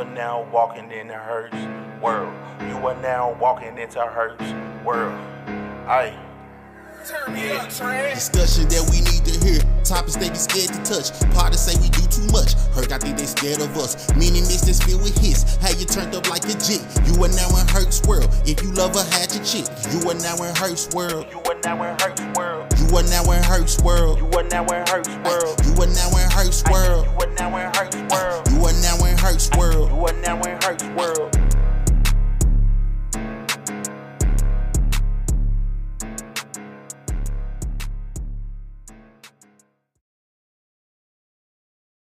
are now walking in the Herc's world. You are now walking into Herc's world. Aye. Discussion that we need to hear. Topics they be scared to touch. Parties say we do too much. Hurt, I think they scared of us. Meaning this is filled with hits. How you turned up like a jit. You are now in Herc's world. If you love a hatch a chick. You are now in Herc's world. You are now in Herc's world. You are now in Herc's world. You are now in Herc's world. You are now in Herc's world. You are now in Herc's world. Herc's world. You are now in Herc's world.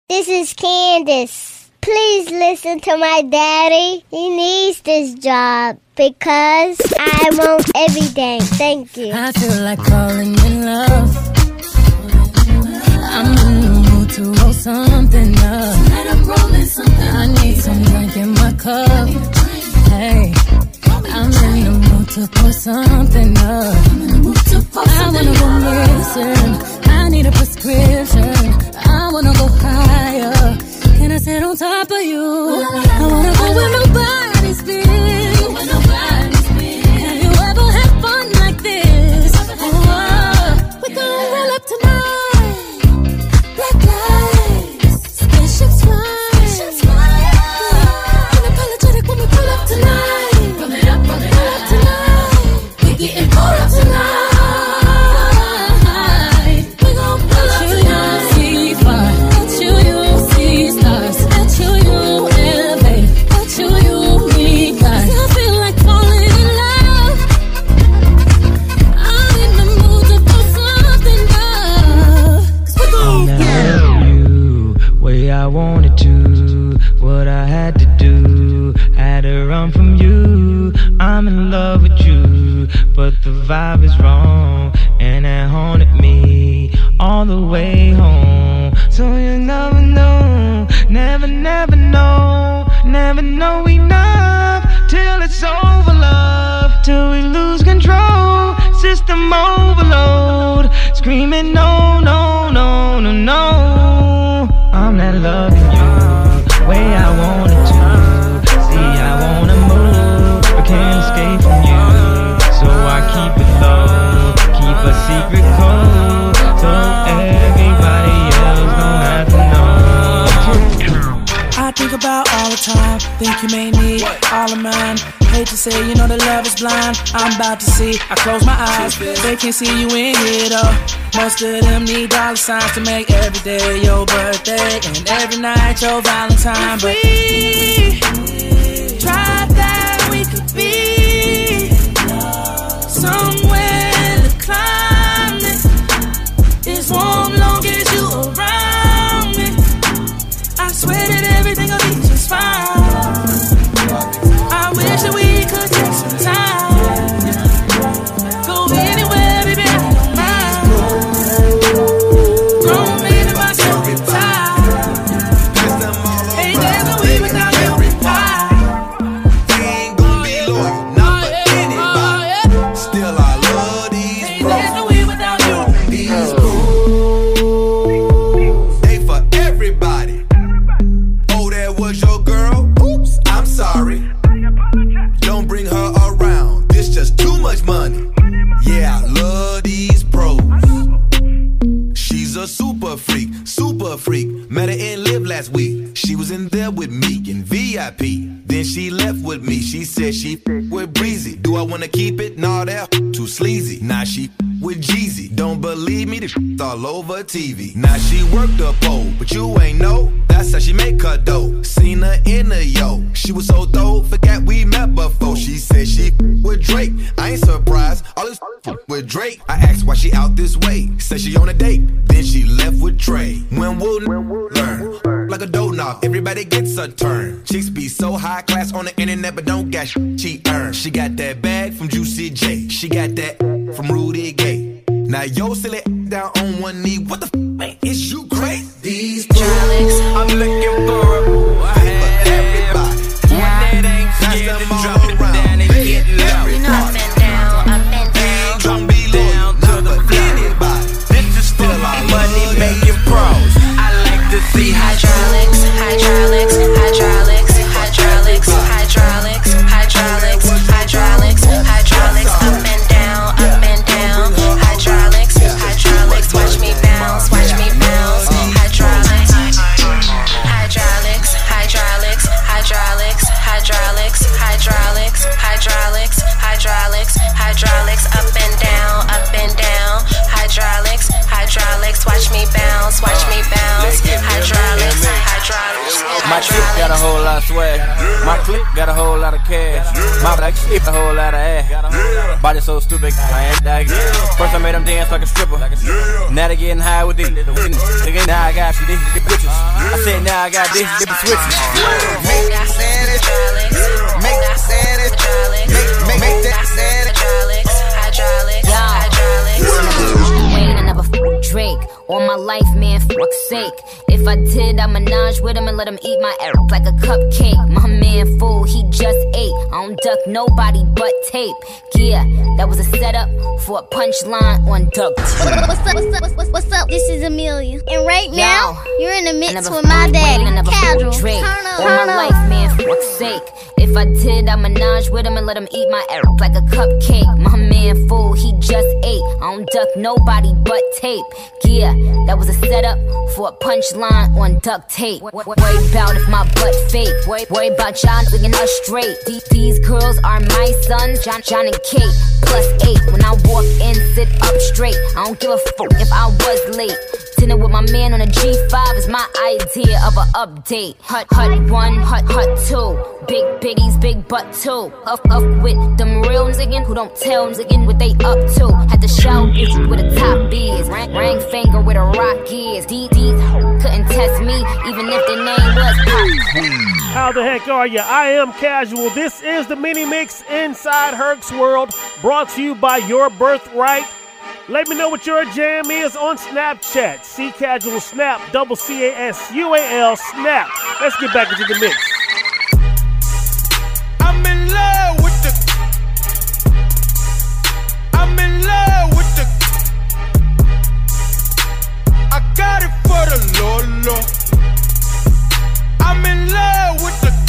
This is Candace. Please listen to my daddy. He needs this job because I want everything. Thank you. I feel like falling in love. I'm in the mood to roll something up. Something. I need some drink in my cup. Hey, I'm in the mood to pour something up. I wanna go missing. I need a prescription. I wanna go higher. Can I sit on top of you? I wanna go where nobody's vibe is wrong, and it haunted me all the way home. So you never know, never, never know, never know enough till it's over, love, till we lose Think you may need all of mine. Hate to say, you know that love is blind. I'm about to see. I close my eyes. They can't see you in here though. Most of them need dollar signs to make every day your birthday and every night your Valentine. But we tried said now I got these different switches. Make that Santa Make that Santa Make, make, make that Santa Hydraulics, hydraulics, Wait, I never f- Drake. All my life, man, fuck's sake. If I did, I menage with him and let him eat my air like a cupcake. My man, fool, he just ate. I don't duck nobody but tape. Yeah, that was a setup for a punchline on duck tape. What's up, what's up, what's, up, what's up? This is Amelia. And right now, you're in the mix with my with him and let him eat my air like a cupcake. My man, fool, he just ate. I don't duck nobody but tape. Yeah, that was a setup for a punchline on duct tape. Worry about if my butt fake. Worry about y'all looking us straight. These girls are my sons, John, John and Kate. Plus eight. When I walk in, sit up straight. I don't give a fuck if I was late. With my man on a G5 is my idea of an update. Hut, hut one, hut, hut two. Big biggies, big butt two. Up, up with them real niggas who don't tell niggas what they up to. Had to show is where the top is. Ring, ring finger where the rock is. These, couldn't test me even if the name was Pop. How the heck are you? I am Casual. This is the mini mix inside Herc's World, brought to you by Your Birthright. Let me know what your jam is on Snapchat. C Casual Snap, double C A S U A L Snap. Let's get back into the mix. I'm in love with the. I'm in love with the. I got it for the Lolo. I'm in love with the.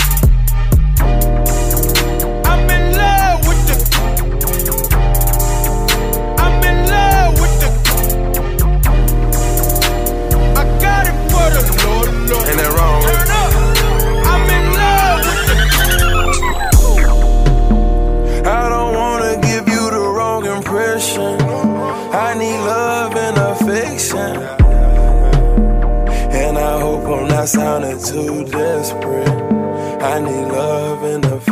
Not sounding too desperate. I need love and affection.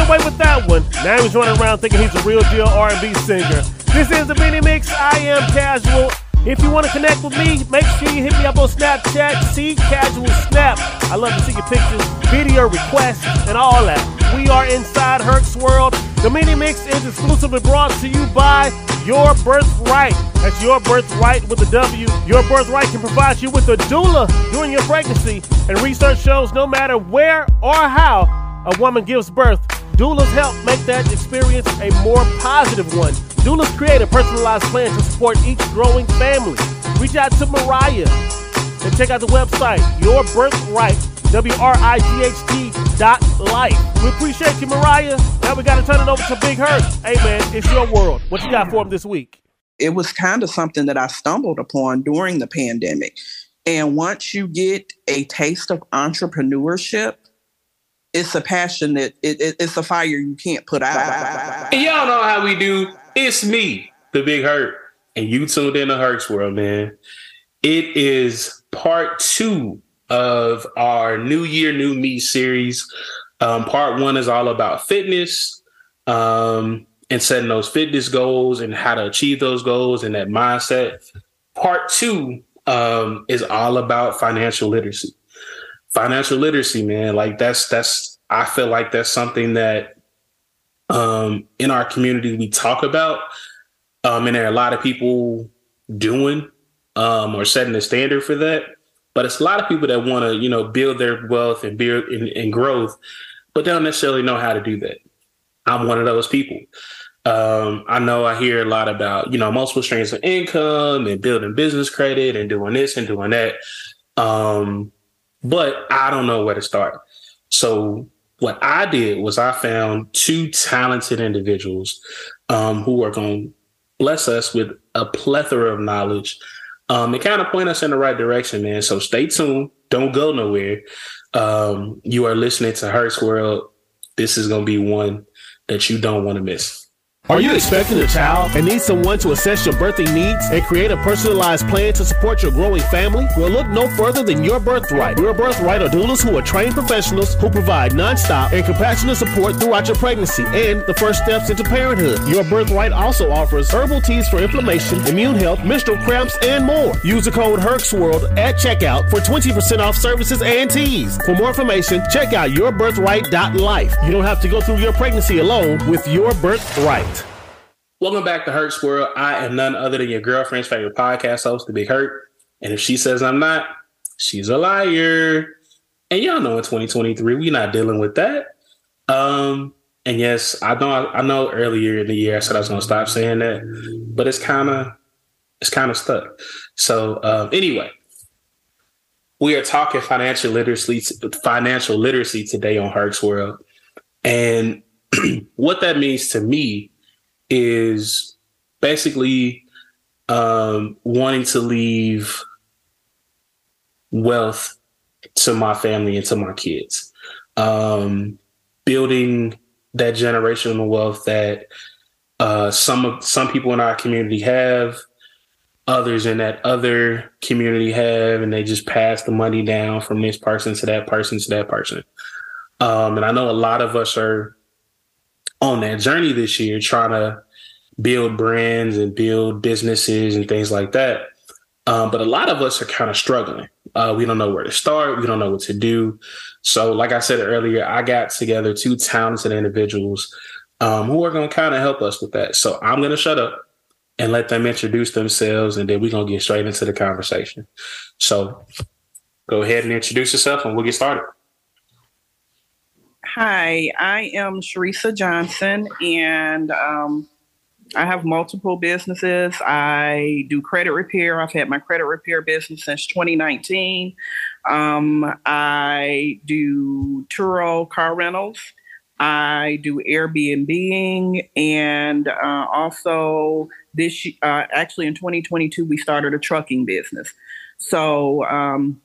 Get away with that one. Now he's running around thinking he's a real deal R&B singer. This is the mini mix. I am Casual. If you want to connect with me, make sure you hit me up on Snapchat, C Casual Snap. I love to see your pictures, video requests, and all that. We are inside Herc's World. The mini mix is exclusively brought to you by Your Birthright. That's Your Birthright with a W. Your Birthright can provide you with a doula during your pregnancy, and research shows no matter where or how a woman gives birth, doulas help make that experience a more positive one. Doulas create a personalized plan to support each growing family. Reach out to Mariah and check out the website, Your Birthright, W-R-I-G-H-T dot life. We appreciate you, Mariah. Now we got to turn it over to Big Hurt. Hey, man, it's your world. What you got for him this week? it was kind of something that I stumbled upon during the pandemic. And once you get a taste of entrepreneurship, it's a passion that it, it- it's a fire you can't put out. And y'all know how we do. It's me, the Big Hurt. and you tuned in to Herc's World, man. It is part two of our New Year, New Me series. Um, part one is all about fitness um, and setting those fitness goals and how to achieve those goals and that mindset. Part two um, is all about financial literacy. Financial literacy, man, like that's that's I feel like that's something that um, in our community we talk about, um, and there are a lot of people doing um, or setting the standard for that. But it's a lot of people that want to, you know, build their wealth and build and, and growth, but they don't necessarily know how to do that. I'm one of those people. Um, I know I hear a lot about, you know, multiple streams of income and building business credit and doing this and doing that. Um, but I don't know where to start. So what I did was I found two talented individuals um, who are going to bless us with a plethora of knowledge um, and kind of point us in the right direction, man. So stay tuned. Don't go nowhere. Um, you are listening to Herc's World. This is going to be one that you don't want to miss. Are you expecting a child and need someone to assess your birthing needs and create a personalized plan to support your growing family? Well, look no further than Your Birthright. Your Birthright are doulas who are trained professionals who provide nonstop and compassionate support throughout your pregnancy and the first steps into parenthood. Your Birthright also offers herbal teas for inflammation, immune health, menstrual cramps, and more. Use the code HERXWORLD at checkout for 20% off services and teas. For more information, check out yourbirthright.life. You don't have to go through your pregnancy alone with Your Birthright. Welcome back to Herc's World. I am none other than your girlfriend's favorite podcast host, The Big Hurt. And if she says I'm not, she's a liar. And y'all know in 2023, we're not dealing with that. Um, and yes, I know I know earlier in the year I said I was gonna stop saying that, but it's kind of it's kind of stuck. So um, anyway, we are talking financial literacy financial literacy today on Herc's World. And what that means to me is basically um, wanting to leave wealth to my family and to my kids. Um, building that generational wealth that uh, some of some people in our community have, others in that other community have, and they just pass the money down from this person to that person to that person. Um, and I know a lot of us are on that journey this year, trying to build brands and build businesses and things like that. Um, but a lot of us are kind of struggling. Uh, we don't know where to start. We don't know what to do. So, like I said earlier, I got together two talented individuals um, who are going to kind of help us with that. So, I'm going to shut up and let them introduce themselves, and then we're going to get straight into the conversation. So, go ahead and introduce yourself, and we'll get started. Hi, I am Sheresa Johnson, and um, I have multiple businesses. I do credit repair. I've had my credit repair business since 2019. Um, I do Turo car rentals. I do Airbnb, and uh, also this uh, actually in 2022 we started a trucking business. So um,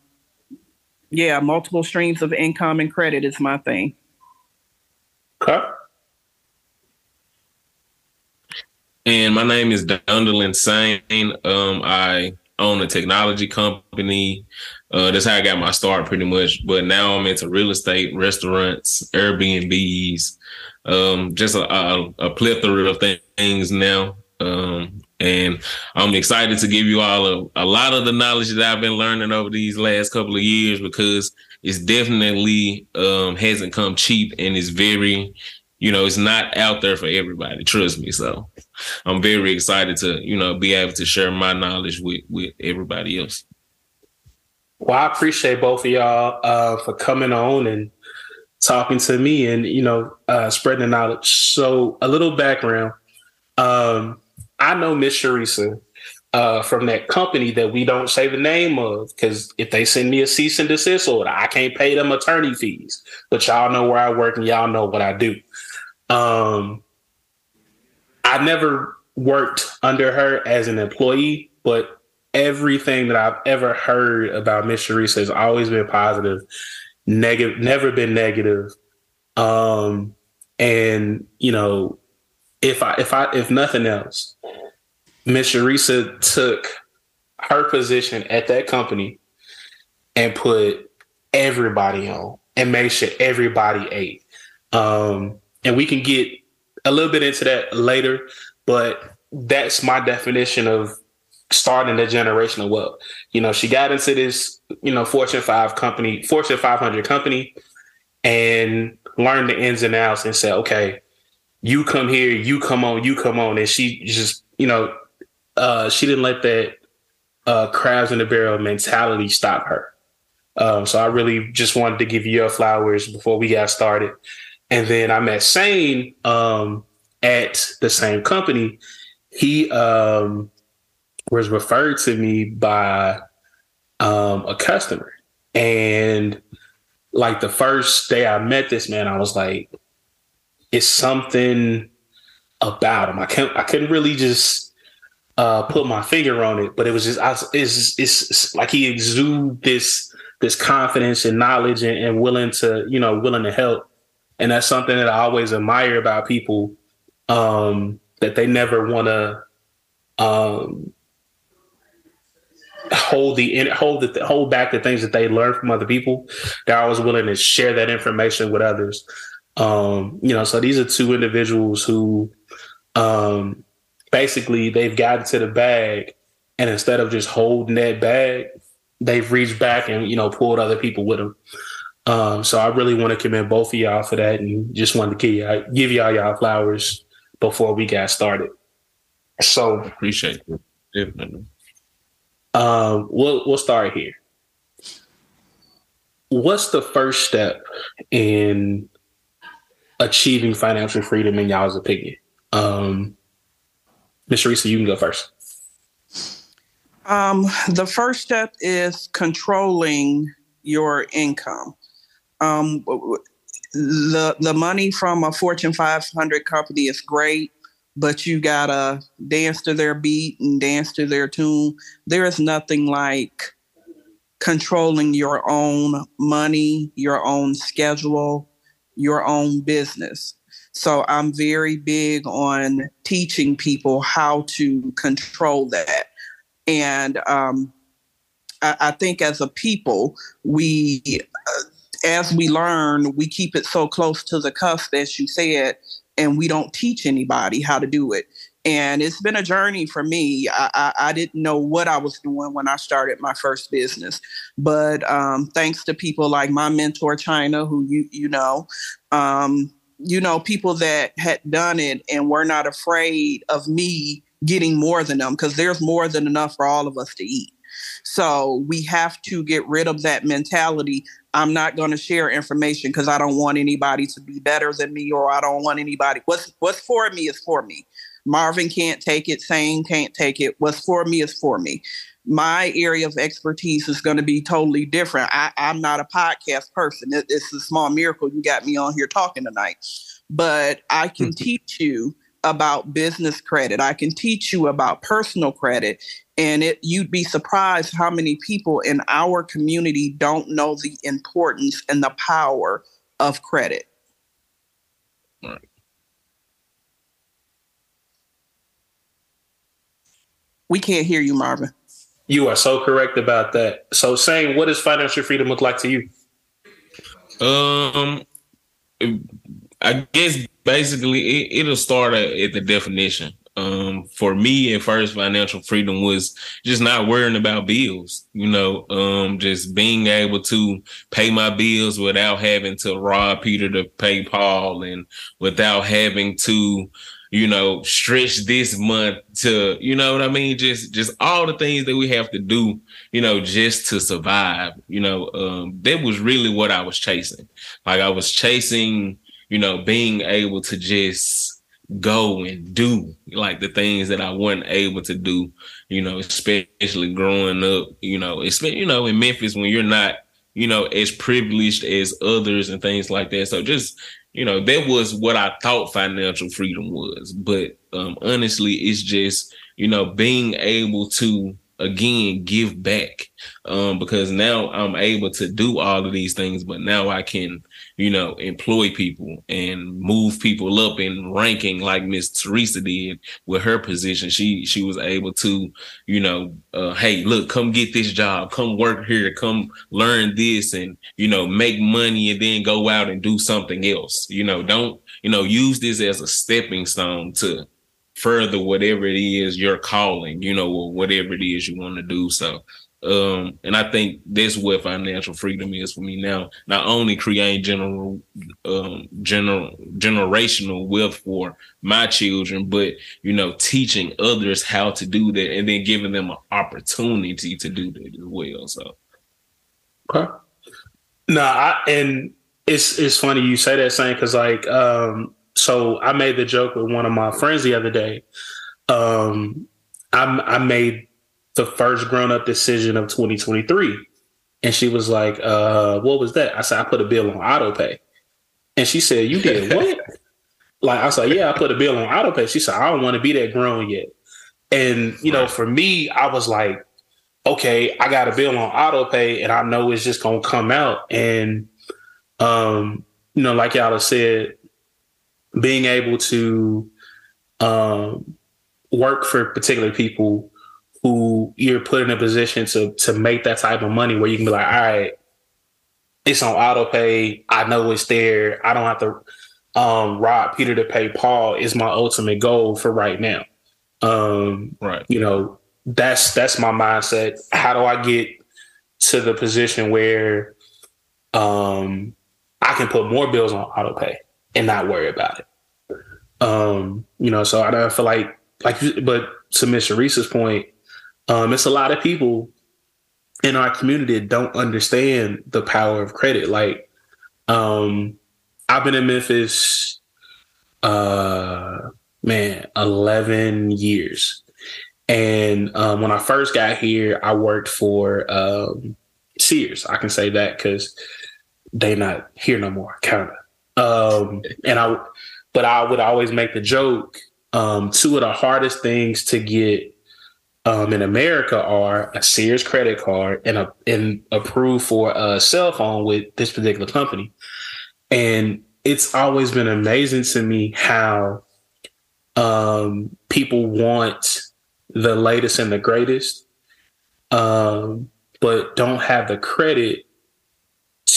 yeah, multiple streams of income and credit is my thing. Okay. And my name is Dundalin Sain. Um, I own a technology company. Uh, that's how I got my start pretty much. But now I'm into real estate, restaurants, Airbnbs, um, just a, a, a, plethora of things now. Um, and I'm excited to give you all a, a lot of the knowledge that I've been learning over these last couple of years because it's definitely um, hasn't come cheap and it's very, you know, it's not out there for everybody. Trust me. So I'm very excited to, you know, be able to share my knowledge with with everybody else. Well, I appreciate both of y'all uh, for coming on and talking to me and you know uh, spreading the knowledge. So a little background. Um, I know Miss Sheresa uh, from that company that we don't say the name of because if they send me a cease and desist order, I can't pay them attorney fees. But y'all know where I work and y'all know what I do. Um, I never worked under her as an employee, but everything that I've ever heard about Miss Sheresa has always been positive, negative, never been negative. Um, and you know, if I if I if nothing else, Miss Sheresa took her position at that company and put everybody on and made sure everybody ate. Um, and we can get a little bit into that later, but that's my definition of starting a generation of wealth. You know, she got into this, you know, Fortune 5 company, Fortune 500 company, and learned the ins and outs and said, okay, you come here, you come on, you come on. And she just, you know, uh, she didn't let that uh, crabs in the barrel mentality stop her. Um, so I really just wanted to give you your flowers before we got started. And then I met Sain um, at the same company. He um, was referred to me by um, a customer. And like the first day I met this man, I was like, it's something about him. I can't I couldn't really just uh, put my finger on it, but it was just I, it's, it's, like he exuded this this confidence and knowledge and, and, willing to you know willing to help, and that's something that I always admire about people um, that they never want to um, hold the hold the hold back the things that they learn from other people. They're always willing to share that information with others. Um, you know, so these are two individuals who um, basically they've gotten to the bag, and instead of just holding that bag, they've reached back and you know pulled other people with them. Um, so I really want to commend both of y'all for that, and just wanted to give y'all, give y'all y'all flowers before we got started. So appreciate it. Definitely. Um, we'll we'll start here. What's the first step in achieving financial freedom in y'all's opinion? Um, Ms. Sheresa, you can go first. Um, the first step is controlling your income. Um, the the money from a Fortune 500 company is great, but you gotta dance to their beat and dance to their tune. There is nothing like controlling your own money, your own schedule, your own business. So I'm very big on teaching people how to control that. And um, I, I, think as a people, we, uh, as we learn, we keep it so close to the cusp, as you said, and we don't teach anybody how to do it. And it's been a journey for me. I, I, I didn't know what I was doing when I started my first business, but um, thanks to people like my mentor China, who you you know, um, you know, people that had done it and were not afraid of me getting more than them because there's more than enough for all of us to eat. So we have to get rid of that mentality. I'm not going to share information because I don't want anybody to be better than me or I don't want anybody. What's what's for me is for me. Marvin can't take it, Sain can't take it. What's for me is for me. My area of expertise is going to be totally different. I, am not a podcast person. It, it's a small miracle you got me on here talking tonight. But I can mm-hmm. teach you about business credit. I can teach you about personal credit. And it, you'd be surprised how many people in our community don't know the importance and the power of credit. Right. We can't hear you, Marvin. You are so correct about that. So, Sain, what does financial freedom look like to you? Um, I guess basically it, will start at, at, the definition. Um, for me, at first, financial freedom was just not worrying about bills. You know, um, just being able to pay my bills without having to rob Peter to pay Paul, and without having to you know, stretch this month to, you know what I mean? Just, just all the things that we have to do, you know, just to survive, you know, um, that was really what I was chasing. Like I was chasing, you know, being able to just go and do like the things that I wasn't able to do, you know, especially growing up, you know, it's, you know, in Memphis when you're not, you know, as privileged as others and things like that. So just, you know, that was what I thought financial freedom was. But um, honestly, it's just, you know, being able to again give back. Um because now i'm able to do all of these things but now i can you know employ people and move people up in ranking like miss teresa did with her position. She she was able to you know uh, hey look come get this job. Come work here. Come learn this and you know make money and then go out and do something else. You know don't you know use this as a stepping stone to further whatever it is you're calling, you know, or whatever it is you want to do. So, um, and I think that's what financial freedom is for me now. Not only create general, um, general, generational wealth for my children, but you know, teaching others how to do that, and then giving them an opportunity to do that as well. So, okay. No, I, and it's it's funny you say that, saying because like um, so I made the joke with one of my friends the other day. Um, I, I made the first grown up decision of 2023. And she was like, uh, what was that? I said, I put a bill on auto pay. And she said, You did what? like, I said, Yeah, I put a bill on auto pay. She said, I don't want to be that grown yet. And, you know, for me, I was like, okay, I got a bill on auto pay and I know it's just gonna come out. And um, you know, like y'all have said, being able to um, work for particular people who you're put in a position to to make that type of money where you can be like, all right, it's on auto pay. I know it's there. I don't have to um, rob Peter to pay Paul is my ultimate goal for right now. Um, right. You know, that's that's my mindset. How do I get to the position where um, I can put more bills on auto pay? And not worry about it. Um, you know, so I don't feel like like but to Miss Sheresa's point, um, it's a lot of people in our community that don't understand the power of credit. Like, um, I've been in Memphis uh man, 11 years. And um, when I first got here, I worked for um, Sears. I can say that because they not here no more, kind of. Um, and I, but I would always make the joke. Um, two of the hardest things to get um, in America are a Sears credit card and a and approved for a cell phone with this particular company. And it's always been amazing to me how um, people want the latest and the greatest, um, but don't have the credit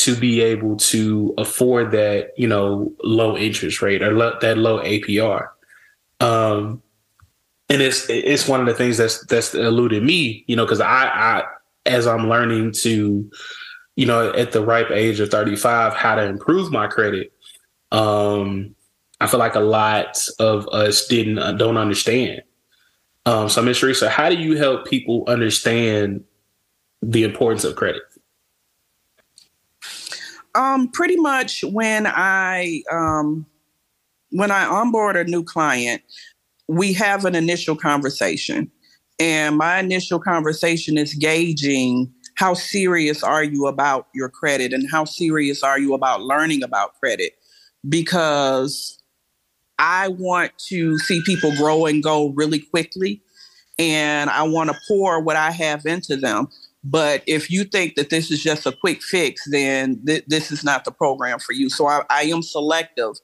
to be able to afford that, you know, low interest rate or lo- that low APR. Um, and it's it's one of the things that's that's eluded me, you know, because I, I as I'm learning to, you know, at the ripe age of 35, how to improve my credit. Um, I feel like a lot of us didn't uh, don't understand. Um, so, Ms. Teresa, how do you help people understand the importance of credit? Um, pretty much when I um, when I onboard a new client, we have an initial conversation, and my initial conversation is gauging how serious are you about your credit and how serious are you about learning about credit. Because I want to see people grow and go really quickly. And I want to pour what I have into them. But if you think that this is just a quick fix, then th- this is not the program for you. So I, I am selective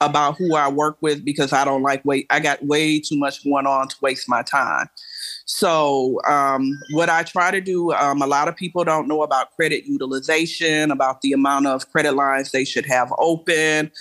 about who I work with because I don't like wait. I got way too much going on to waste my time. So um, what I try to do, um, a lot of people don't know about credit utilization, about the amount of credit lines they should have open,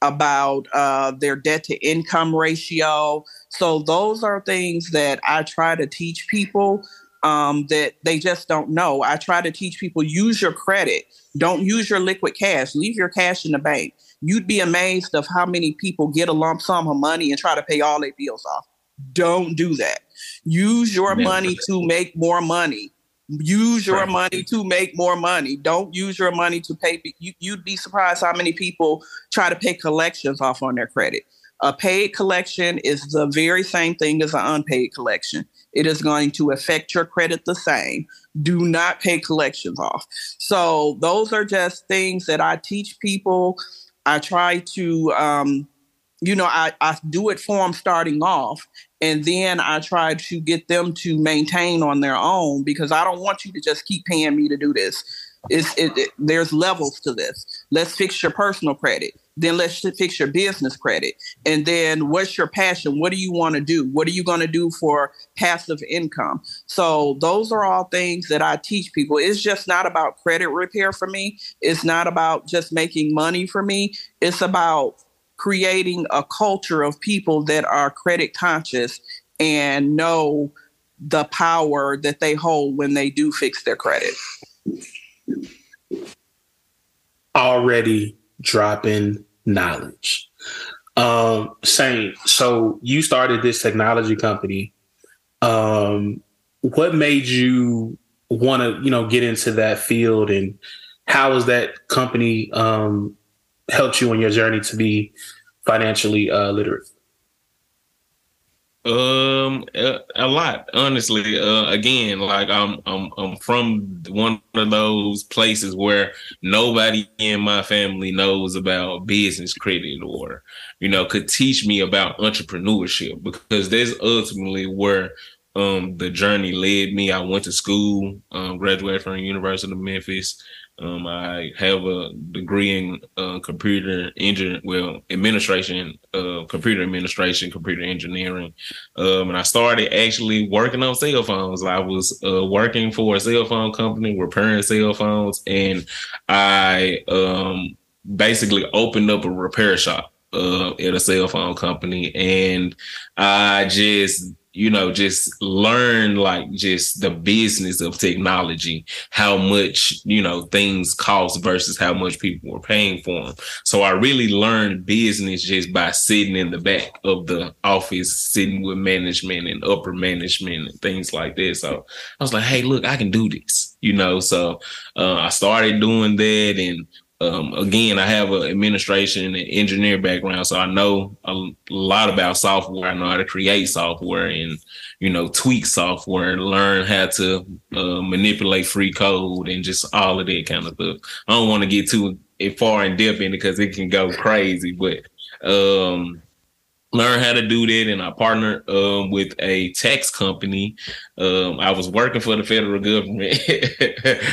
about uh, their debt to income ratio. So those are things that I try to teach people um, that they just don't know. I try to teach people use your credit. Don't use your liquid cash. Leave your cash in the bank. You'd be amazed of how many people get a lump sum of money and try to pay all their bills off. Don't do that. Use your money to make more money. Use your money to make more money. Don't use your money to pay. You, you'd be surprised how many people try to pay collections off on their credit. A paid collection is the very same thing as an unpaid collection. It is going to affect your credit the same. Do not pay collections off. So, those are just things that I teach people. I try to, um, you know, I, I do it for them starting off. and then I try to get them to maintain on their own because I don't want you to just keep paying me to do this. It's, it, it, there's levels to this. Let's fix your personal credit. Then let's fix your business credit. And then what's your passion? What do you want to do? What are you going to do for passive income? So those are all things that I teach people. It's just not about credit repair for me. It's not about just making money for me. It's about creating a culture of people that are credit conscious and know the power that they hold when they do fix their credit. Already dropping knowledge. Um, Sain, so you started this technology company. Um, what made you want to, you know, get into that field and how has that company um, helped you on your journey to be financially uh, literate? Um, a, a lot, honestly. Uh, again, like I'm, I'm, I'm from one of those places where nobody in my family knows about business credit or, you know, could teach me about entrepreneurship because that's ultimately where um the journey led me. I went to school, um, graduated from the University of Memphis. Um, I have a degree in uh, computer engineering, well, administration, uh, computer administration, computer engineering. Um, and I started actually working on cell phones. I was uh, working for a cell phone company, repairing cell phones, and I um, basically opened up a repair shop uh, at a cell phone company, and I just you know, just learn like just the business of technology, how much, you know, things cost versus how much people were paying for them. So I really learned business just by sitting in the back of the office, sitting with management and upper management and things like this. So I was like, Hey, look, I can do this, you know? So, uh, I started doing that and um, again, I have an administration and engineer background, so I know a lot about software. I know how to create software and you know tweak software, and learn how to uh, manipulate free code and just all of that kind of stuff. I don't want to get too far in depth in it because it can go crazy, but um, learn how to do that and I partnered um, with a tax company. Um, I was working for the federal government.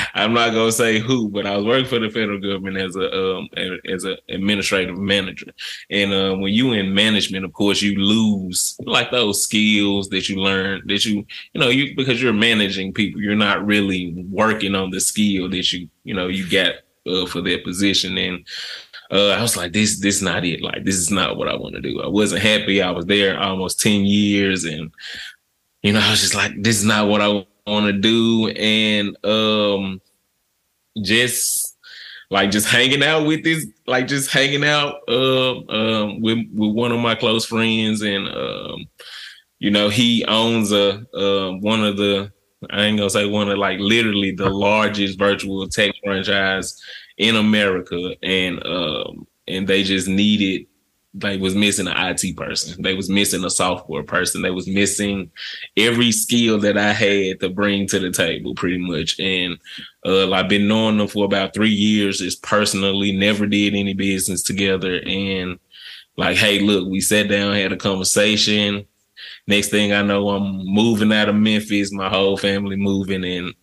I'm not gonna say who, but I was working for the federal government as a um, as an administrative manager. And uh, when you in management, of course, you lose like those skills that you learn that you you know you because you're managing people, you're not really working on the skill that you you know you got uh, for that position and uh, I was like, this, this not it. Like, this is not what I want to do. I wasn't happy. I was there almost 10 years and, you know, I was just like, this is not what I want to do. And, um, just like just hanging out with this, like just hanging out, um, um, with, with one of my close friends and, um, you know, he owns a, uh, one of the, I ain't gonna say one of like literally the largest virtual tech franchise in America, and um, and they just needed they was missing an IT person. They was missing a software person. They was missing every skill that I had to bring to the table, pretty much. And uh, I've been knowing them for about three years. Just personally, never did any business together. And like, hey, look, we sat down, had a conversation. Next thing I know, I'm moving out of Memphis. My whole family moving, and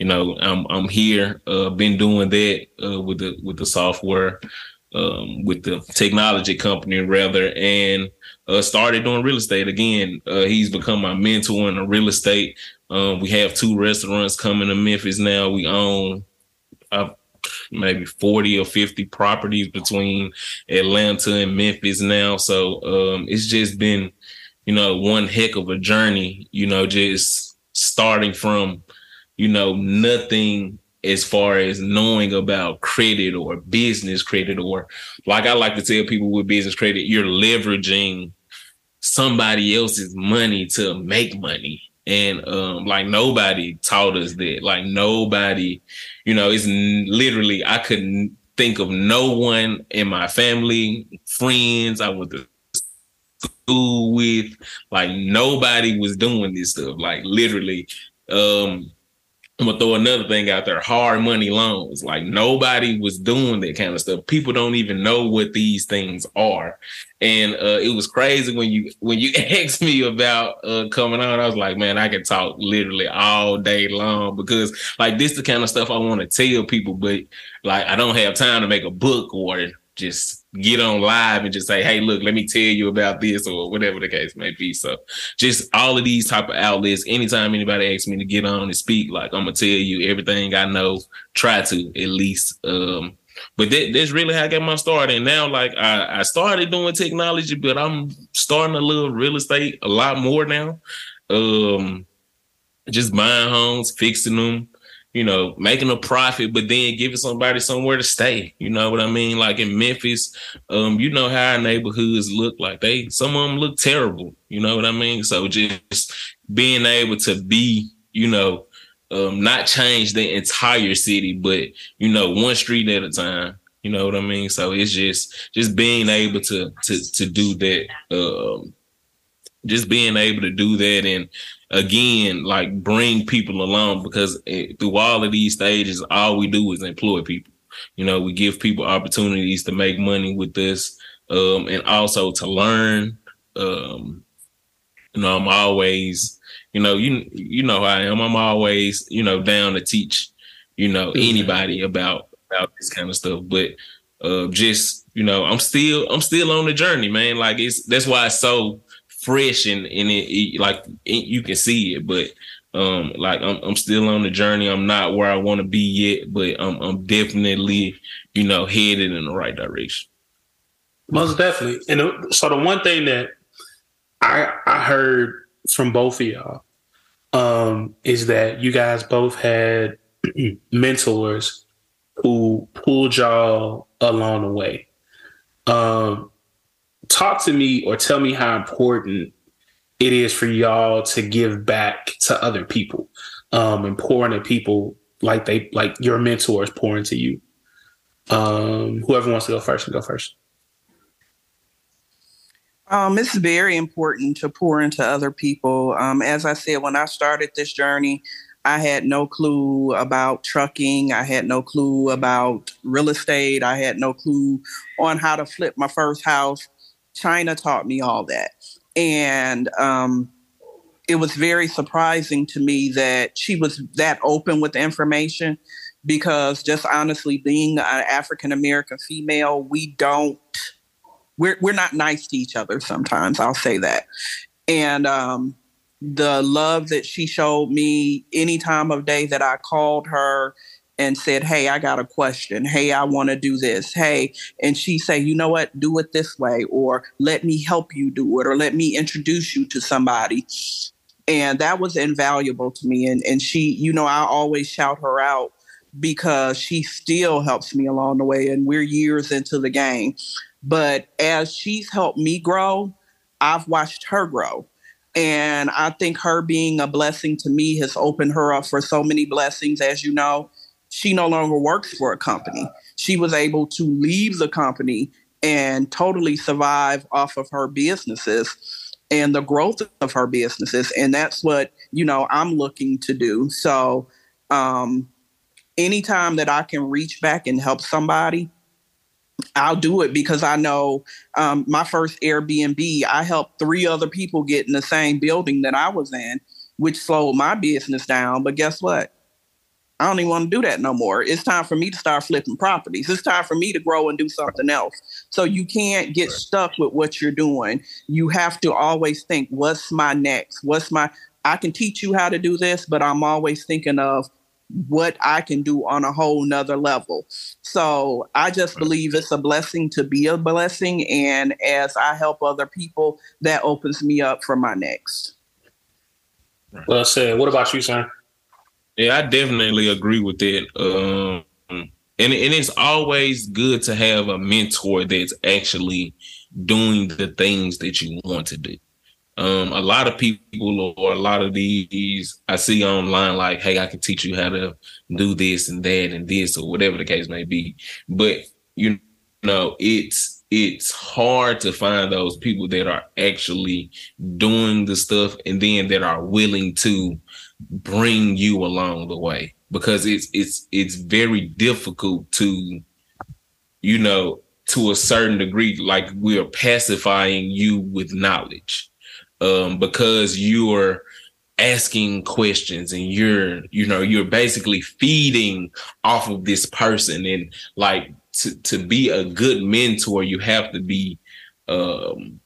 you know, I'm I'm here. Uh, been doing that uh, with the with the software, um, with the technology company rather, and uh, started doing real estate again. Uh, he's become my mentor in the real estate. Um, we have two restaurants coming to Memphis now. We own uh, maybe 40 or 50 properties between Atlanta and Memphis now. So um, it's just been, you know, one heck of a journey, you know, just starting from you know, nothing as far as knowing about credit or business credit or like I like to tell people with business credit, you're leveraging somebody else's money to make money. And um, like nobody taught us that. Like nobody, you know, it's literally I couldn't think of no one in my family, friends I went to school with, like nobody was doing this stuff. Like literally, um, I'm gonna throw another thing out there: hard money loans. Like nobody was doing that kind of stuff. People don't even know what these things are, and uh, it was crazy when you when you asked me about uh, coming on. I was like, man, I can talk literally all day long because like this the kind of stuff I want to tell people, but like I don't have time to make a book or just get on live and just say, hey, look, let me tell you about this or whatever the case may be. So just all of these type of outlets, anytime anybody asks me to get on and speak, like I'm gonna tell you everything I know, try to at least. Um, but that, that's really how I got my start. And now, like I, I started doing technology, but I'm starting a little real estate a lot more now. Um, just buying homes, fixing them, you know, making a profit, but then giving somebody somewhere to stay. You know what I mean? Like in Memphis, um, you know how our neighborhoods look like. They some of them look terrible. You know what I mean? So just being able to be, you know, um, not change the entire city, but you know, one street at a time. You know what I mean? So it's just just being able to to to do that. Um, just being able to do that and again like bring people along because it, through all of these stages all we do is employ people. You know we give people opportunities to make money with this um, and also to learn um, you know i'm always you know you you know i am. I'm always you know down to teach you know mm-hmm. anybody about about this kind of stuff. But uh, just you know i'm still i'm still on the journey man. Like it's that's why it's so fresh and, and it, it, like it, you can see it, but um like I'm I'm still on the journey. I'm not where I want to be yet, but I'm I'm definitely you know headed in the right direction. Most definitely. And so the one thing that I I heard from both of y'all um is that you guys both had mentors who pulled y'all along the way. Um talk to me or tell me how important it is for y'all to give back to other people um, and pour into people like they like your mentors pour into you. Um, whoever wants to go first, can go first. Um, it's very important to pour into other people. Um, as I said, when I started this journey, I had no clue about trucking. I had no clue about real estate. I had no clue on how to flip my first house. China taught me all that. And um, it was very surprising to me that she was that open with information because just honestly being an African American female, we don't we're we're not nice to each other sometimes, I'll say that. And um, the love that she showed me any time of day that I called her and said, Hey, I got a question. Hey, I want to do this. Hey. And she say, you know what? Do it this way, or let me help you do it, or let me introduce you to somebody. And that was invaluable to me. And and she, you know, I always shout her out because she still helps me along the way. And we're years into the game. But as she's helped me grow, I've watched her grow. And I think her being a blessing to me has opened her up for so many blessings, as you know she no longer works for a company. She was able to leave the company and totally survive off of her businesses and the growth of her businesses. And that's what, you know, I'm looking to do. So, um, anytime that I can reach back and help somebody, I'll do it because I know um, my first Airbnb, I helped three other people get in the same building that I was in, which slowed my business down. But guess what? I don't even want to do that no more. It's time for me to start flipping properties. It's time for me to grow and do something else. So you can't get stuck with what you're doing. You have to always think, what's my next? What's my I can teach you how to do this, but I'm always thinking of what I can do on a whole nother level. So I just believe it's a blessing to be a blessing. And as I help other people, that opens me up for my next. Well said. What about you, Sain? Yeah, I definitely agree with that. Um, and and it's always good to have a mentor that's actually doing the things that you want to do. Um, a lot of people or a lot of these I see online like, hey, I can teach you how to do this and that and this or whatever the case may be. But you know, it's it's hard to find those people that are actually doing the stuff and then that are willing to bring you along the way. Because it's it's it's very difficult to you know to a certain degree like we are pacifying you with knowledge. Um because you're asking questions and you're you know you're basically feeding off of this person. And like to to be a good mentor you have to be um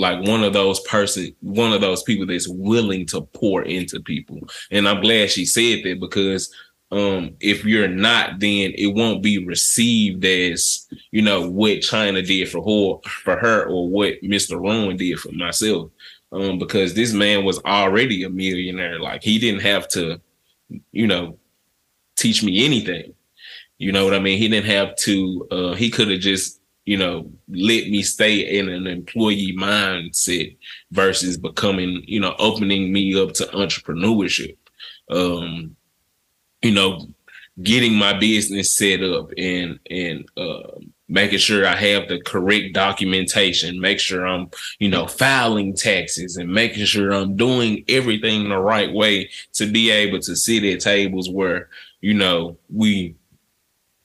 like one of those person one of those people that's willing to pour into people. And i'm glad she said that because um if you're not then it won't be received as you know what china did for her for her or what mr rowan did for myself. Um because this man was already a millionaire. Like he didn't have to you know teach me anything. You know what i mean? He didn't have to uh he could have just you know let me stay in an employee mindset versus becoming you know opening me up to entrepreneurship um you know, getting my business set up and and uh, making sure I have the correct documentation, make sure I'm, you know, filing taxes and making sure I'm doing everything the right way to be able to sit at tables where, you know, we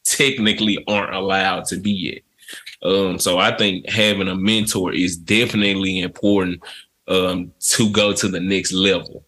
technically aren't allowed to be at. Um, so I think having a mentor is definitely important um, to go to the next level.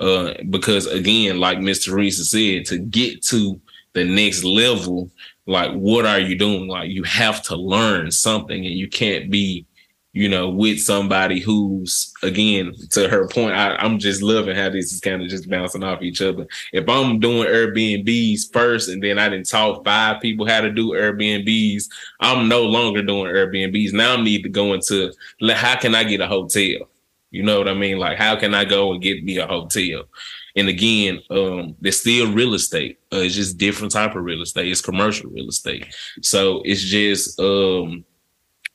Uh, because again, like Miss Sheresa said, to get to the next level, like what are you doing? Like you have to learn something, and you can't be, you know, with somebody who's again to her point. I, I'm just loving how this is kind of just bouncing off each other. If I'm doing Airbnbs first, and then I didn't taught five people how to do Airbnbs, I'm no longer doing Airbnbs. Now I need to go into how can I get a hotel? You know what I mean? Like, how can I go and get me a hotel? And again, um, there's still real estate. Uh, it's just different type of real estate. It's commercial real estate. So it's just um,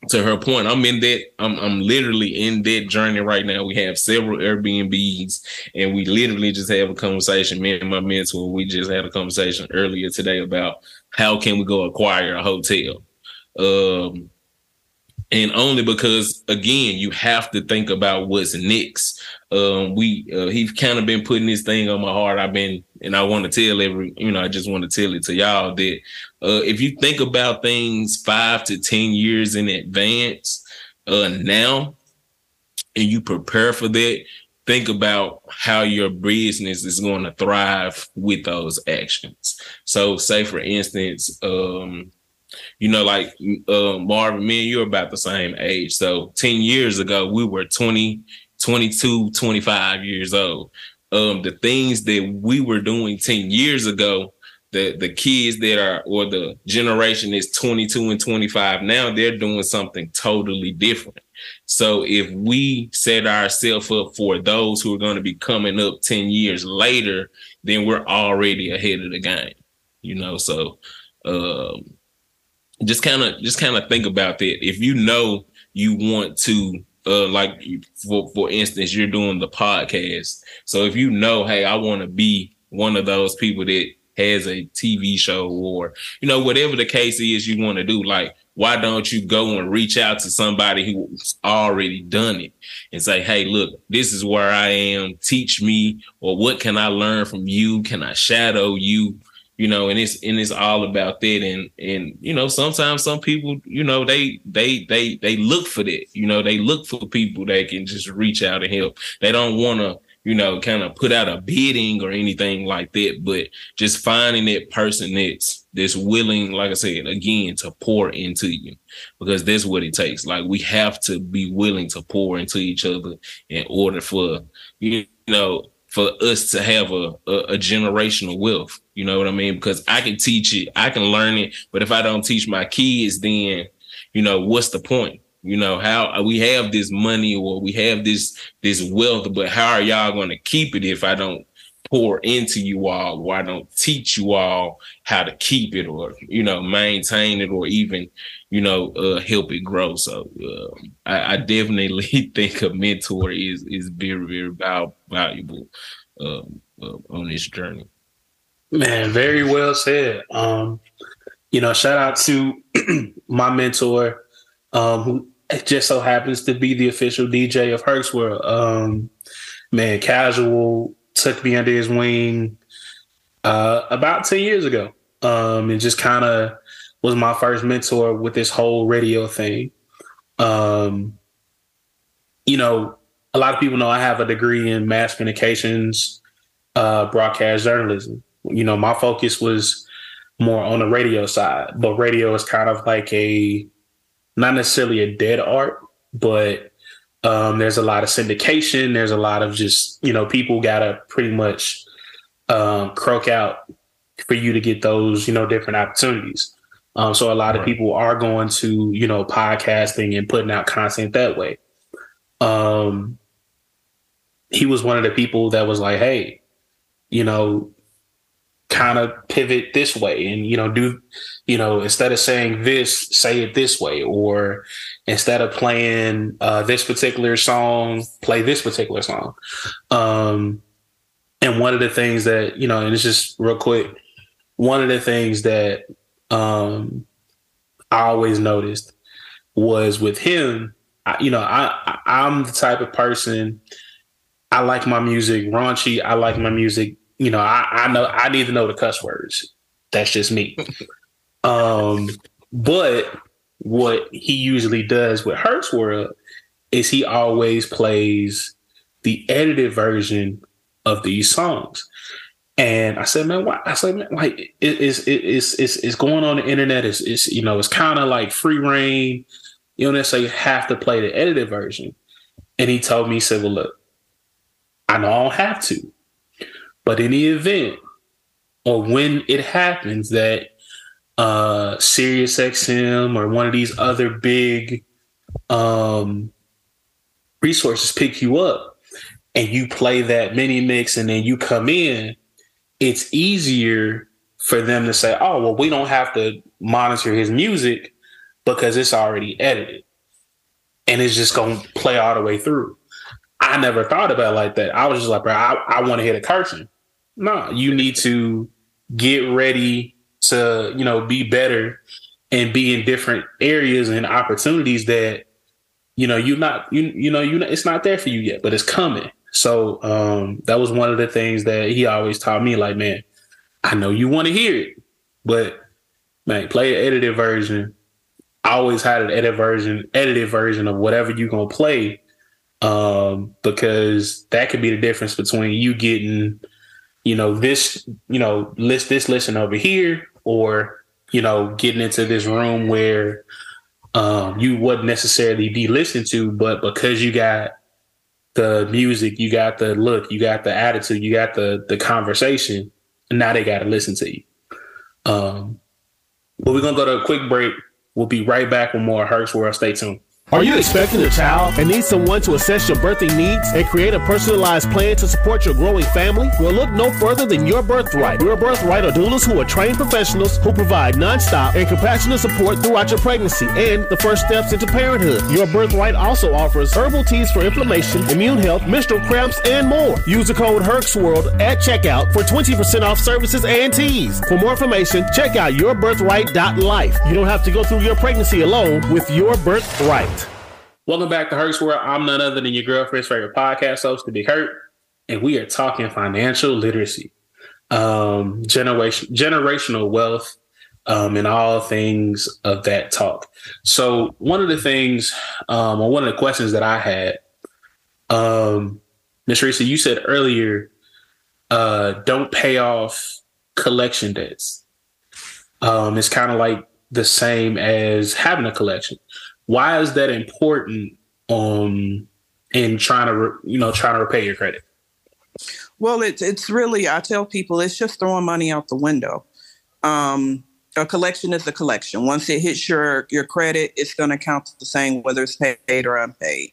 to her point. I'm in that. I'm I'm literally in that journey right now. We have several Airbnbs, and we literally just have a conversation. Me and my mentor, we just had a conversation earlier today about how can we go acquire a hotel. Um, and only because again you have to think about what's next um we uh, he's kind of been putting this thing on my heart i've been and i want to tell every you know i just want to tell it to y'all that uh if you think about things five to ten years in advance uh now and you prepare for that think about how your business is going to thrive with those actions so say for instance um you know, like uh, Marvin, me and you are about the same age. So 10 years ago, we were 20, 22, 25 years old. Um, the things that we were doing 10 years ago, the, the kids that are, or the generation is 22 and 25 now, they're doing something totally different. So if we set ourselves up for those who are going to be coming up 10 years later, then we're already ahead of the game, you know? So, um, just kind of just kind of think about that. If you know you want to uh like for for instance, you're doing the podcast. So if you know, hey, I want to be one of those people that has a TV show or you know whatever the case is you want to do like why don't you go and reach out to somebody who's already done it and say hey look this is where I am. Teach me or what can I learn from you? Can I shadow you you know, and it's and it's all about that. And and you know, sometimes some people, you know, they they they they look for that. You know, they look for people that can just reach out and help. They don't want to, you know, kind of put out a bidding or anything like that. But just finding that person that's that's willing, like I said, again, to pour into you, because that's what it takes. Like we have to be willing to pour into each other in order for you know for us to have a, a, a, generational wealth. You know what I mean? Because I can teach it, I can learn it, but if I don't teach my kids, then you know what's the point? You know how we have this money or we have this this wealth, but how are y'all going to keep it if I don't pour into you all or I don't teach you all how to keep it or you know maintain it or even you know uh, help it grow so uh, I, I, definitely think a mentor is is very very valuable um, uh, on this journey man very well said um, you know shout out to my mentor um, who just so happens to be the official dj of herc's world um, man casual took me under his wing uh, about 10 years ago. Um, and just kind of was my first mentor with this whole radio thing. Um, you know, a lot of people know I have a degree in mass communications, uh, broadcast journalism. You know, my focus was more on the radio side, but radio is kind of like a not necessarily a dead art, but um, there's a lot of syndication. There's a lot of just you know people gotta pretty much um, croak out for you to get those you know different opportunities. Um, so a lot right. of people are going to you know podcasting and putting out content that way. Um, he was one of the people that was like, hey, you know, kind of pivot this way and you know do you know instead of saying this say it this way. Or instead of playing uh, this particular song play this particular song. Um and one of the things that you know and it's just real quick. One of the things that um i always noticed was with him I, you know i i'm the type of person i like my music raunchy. I like my music you know, I, I know I need to know the cuss words. That's just me. um, but what he usually does with Herc's World is he always plays the edited version of these songs. And I said, man, why? I said, man, like it, it's it's it's it's going on the internet. It's, it's you know, it's kind of like free reign. You don't necessarily have to play the edited version. And he told me, he said, well, look, I know I don't have to. But in the event or when it happens that uh Sirius XM or one of these other big um resources pick you up and you play that mini mix and then you come in, it's easier for them to say, oh, well, we don't have to monitor his music because it's already edited and it's just going to play all the way through. I never thought about like that. I was just like, bro, I, I want to hit a curtain no, you need to get ready to, you know, be better and be in different areas and opportunities that, you know, you're not, you, you know, you it's not there for you yet, but it's coming. So um, that was one of the things that he always taught me, like, man, I know you want to hear it, but man, play an edited version. I always had an edited version, edited version of whatever you're gonna play. Um, because that could be the difference between you getting you know, this, you know, list this listen over here, or, you know, getting into this room where um, you wouldn't necessarily be listened to, but because you got the music, you got the look, you got the attitude, you got the the conversation, now they got to listen to you. Um, but we're gonna go to a quick break. We'll be right back with more Herc's World. Stay tuned. Are you expecting a child and need someone to assess your birthing needs and create a personalized plan to support your growing family? Well, look no further than Your Birthright. Your Birthright are doulas who are trained professionals who provide nonstop and compassionate support throughout your pregnancy and the first steps into parenthood. Your Birthright also offers herbal teas for inflammation, immune health, menstrual cramps, and more. Use the code HERXWORLD at checkout for 20% off services and teas. For more information, check out yourbirthright.life. You don't have to go through your pregnancy alone with Your Birthright. Welcome back to Herc's World. I'm none other than your girlfriend's favorite podcast host, The Big Hurt, and we are talking financial literacy, um, generation, generational wealth, um, and all things of that talk. So, one of the things, um, or one of the questions that I had, um, Ms. Sheresa, you said earlier, uh, don't pay off collection debts. Um, it's kind of like the same as having a collection why is that important um in trying to re- you know trying to repay your credit? Well it's it's really i tell people it's just throwing money out the window. Um a collection is a collection. Once it hits your your credit it's going to count the same whether it's paid or unpaid.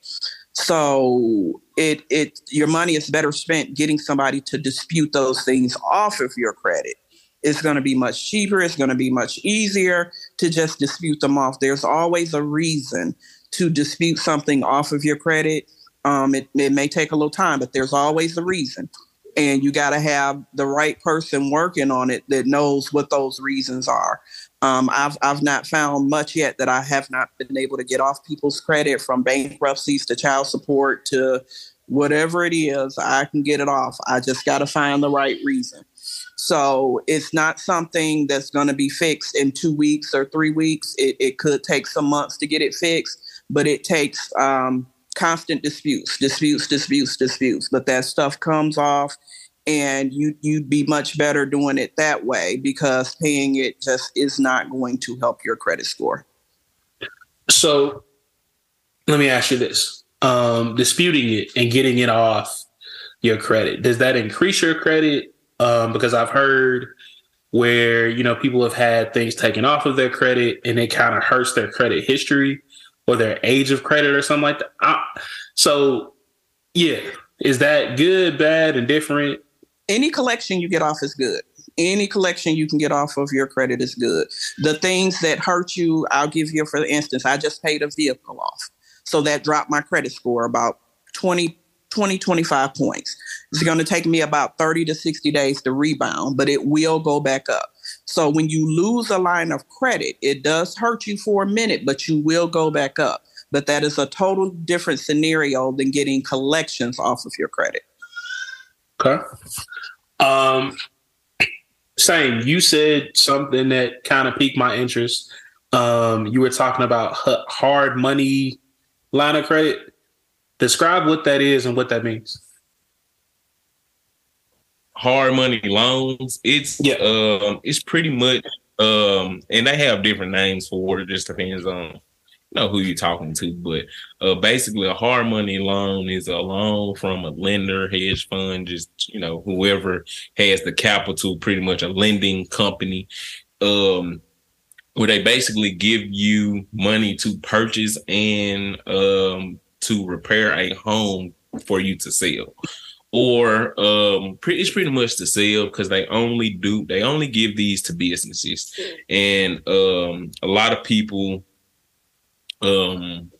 So it it your money is better spent getting somebody to dispute those things off of your credit. It's going to be much cheaper. It's going to be much easier to just dispute them off. There's always a reason to dispute something off of your credit. Um, it, it may take a little time, but there's always a reason. And you got to have the right person working on it that knows what those reasons are. Um, I've I've not found much yet that I have not been able to get off people's credit from bankruptcies to child support to whatever it is, I can get it off. I just got to find the right reason. So it's not something that's going to be fixed in two weeks or three weeks. It, it could take some months to get it fixed, but it takes um, constant disputes, disputes, disputes, disputes. But that stuff comes off, and you you'd be much better doing it that way because paying it just is not going to help your credit score. So let me ask you this. Um, disputing it and getting it off your credit, does that increase your credit? Um, because I've heard where, you know, people have had things taken off of their credit and it kind of hurts their credit history or their age of credit or something like that. I, so yeah, is that good, bad, and different? Any collection you get off is good any collection you can get off of your credit is good. The things that hurt you, I'll give you for instance, I just paid a vehicle off. So that dropped my credit score about 20, 20 25 points. It's going to take me about 30 to 60 days to rebound, but it will go back up. So when you lose a line of credit, it does hurt you for a minute, but you will go back up. But that is a total different scenario than getting collections off of your credit. Okay. Um, Sain. You said something that kind of piqued my interest. Um, you were talking about hard money line of credit. Describe what that is and what that means. Hard money loans. It's yeah. Um, it's pretty much um, and they have different names for it. Just depends on you know who you're talking to, but uh, basically a hard money loan is a loan from a lender, hedge fund, just you know whoever has the capital, pretty much a lending company, um, where they basically give you money to purchase and um, to repair a home for you to sell. Or um, pretty, it's pretty much to sell because they only do they only give these to businesses, and um, a lot of people um,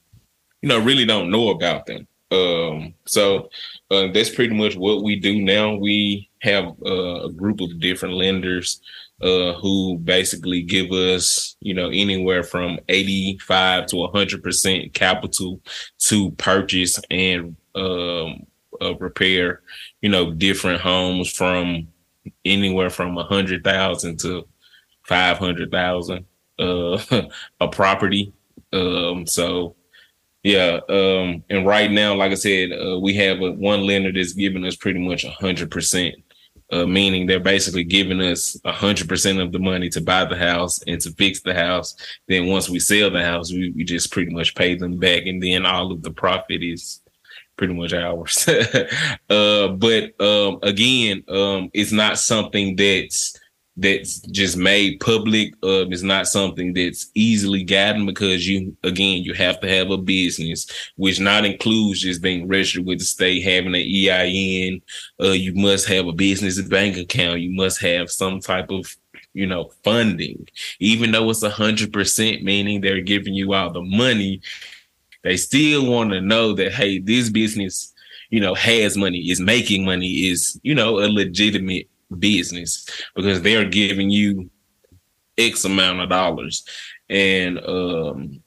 you know, really don't know about them. Um, so uh, that's pretty much what we do now. We have uh, a group of different lenders uh, who basically give us, you know, anywhere from 85 to 100% capital to purchase and um, uh, repair, you know, different homes from anywhere from 100,000 to 500,000 uh, a property. Um, so yeah, um, and right now, like I said, uh, we have a, one lender that's giving us pretty much a hundred percent, uh, meaning they're basically giving us a hundred percent of the money to buy the house and to fix the house. Then once we sell the house, we, we just pretty much pay them back, and then all of the profit is pretty much ours. uh, but um, again, um, it's not something that's that's just made public uh, is not something that's easily gotten because you again you have to have a business which not includes just being registered with the state having an ein uh, you must have a business bank account. You must have some type of you know funding. Even though it's a hundred percent meaning they're giving you all the money they still want to know that hey this business you know has money is making money is you know a legitimate business because they're giving you X amount of dollars. And um,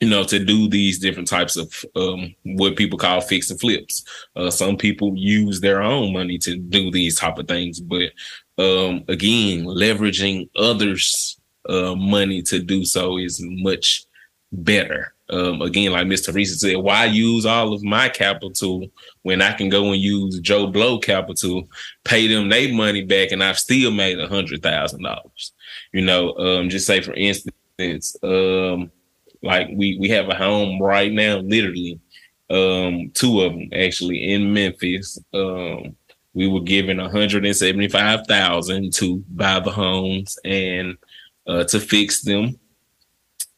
you know, to do these different types of um, what people call fix and flips. Uh, some people use their own money to do these type of things, but um, again, leveraging others' uh, money to do so is much better. Um, again, like Mr. Sheresa said, why use all of my capital when I can go and use Joe Blow capital, pay them their money back, and I've still made a hundred thousand dollars. You know, um, just say for instance, um, like we we have a home right now, literally, um, two of them actually in Memphis. Um, we were given a hundred and seventy five thousand to buy the homes and uh, to fix them,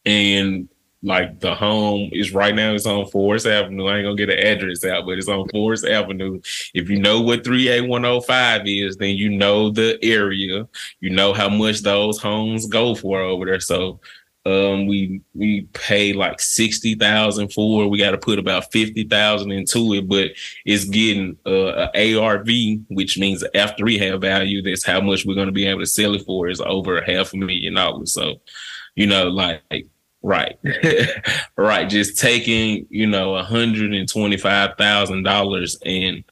and like the home is right now it's on Forest Avenue. I ain't gonna get an address out, but it's on Forest Avenue. If you know what 38105 is, then you know the area. You know how much those homes go for over there. So um we we pay like 60,000 for. We got to put about 50,000 into it, but it's getting uh, a ARV, which means after rehab value, that's how much we're going to be able to sell it for is over half a million dollars. So, you know, like Right. right. Just taking, you know, hundred and twenty five thousand dollars and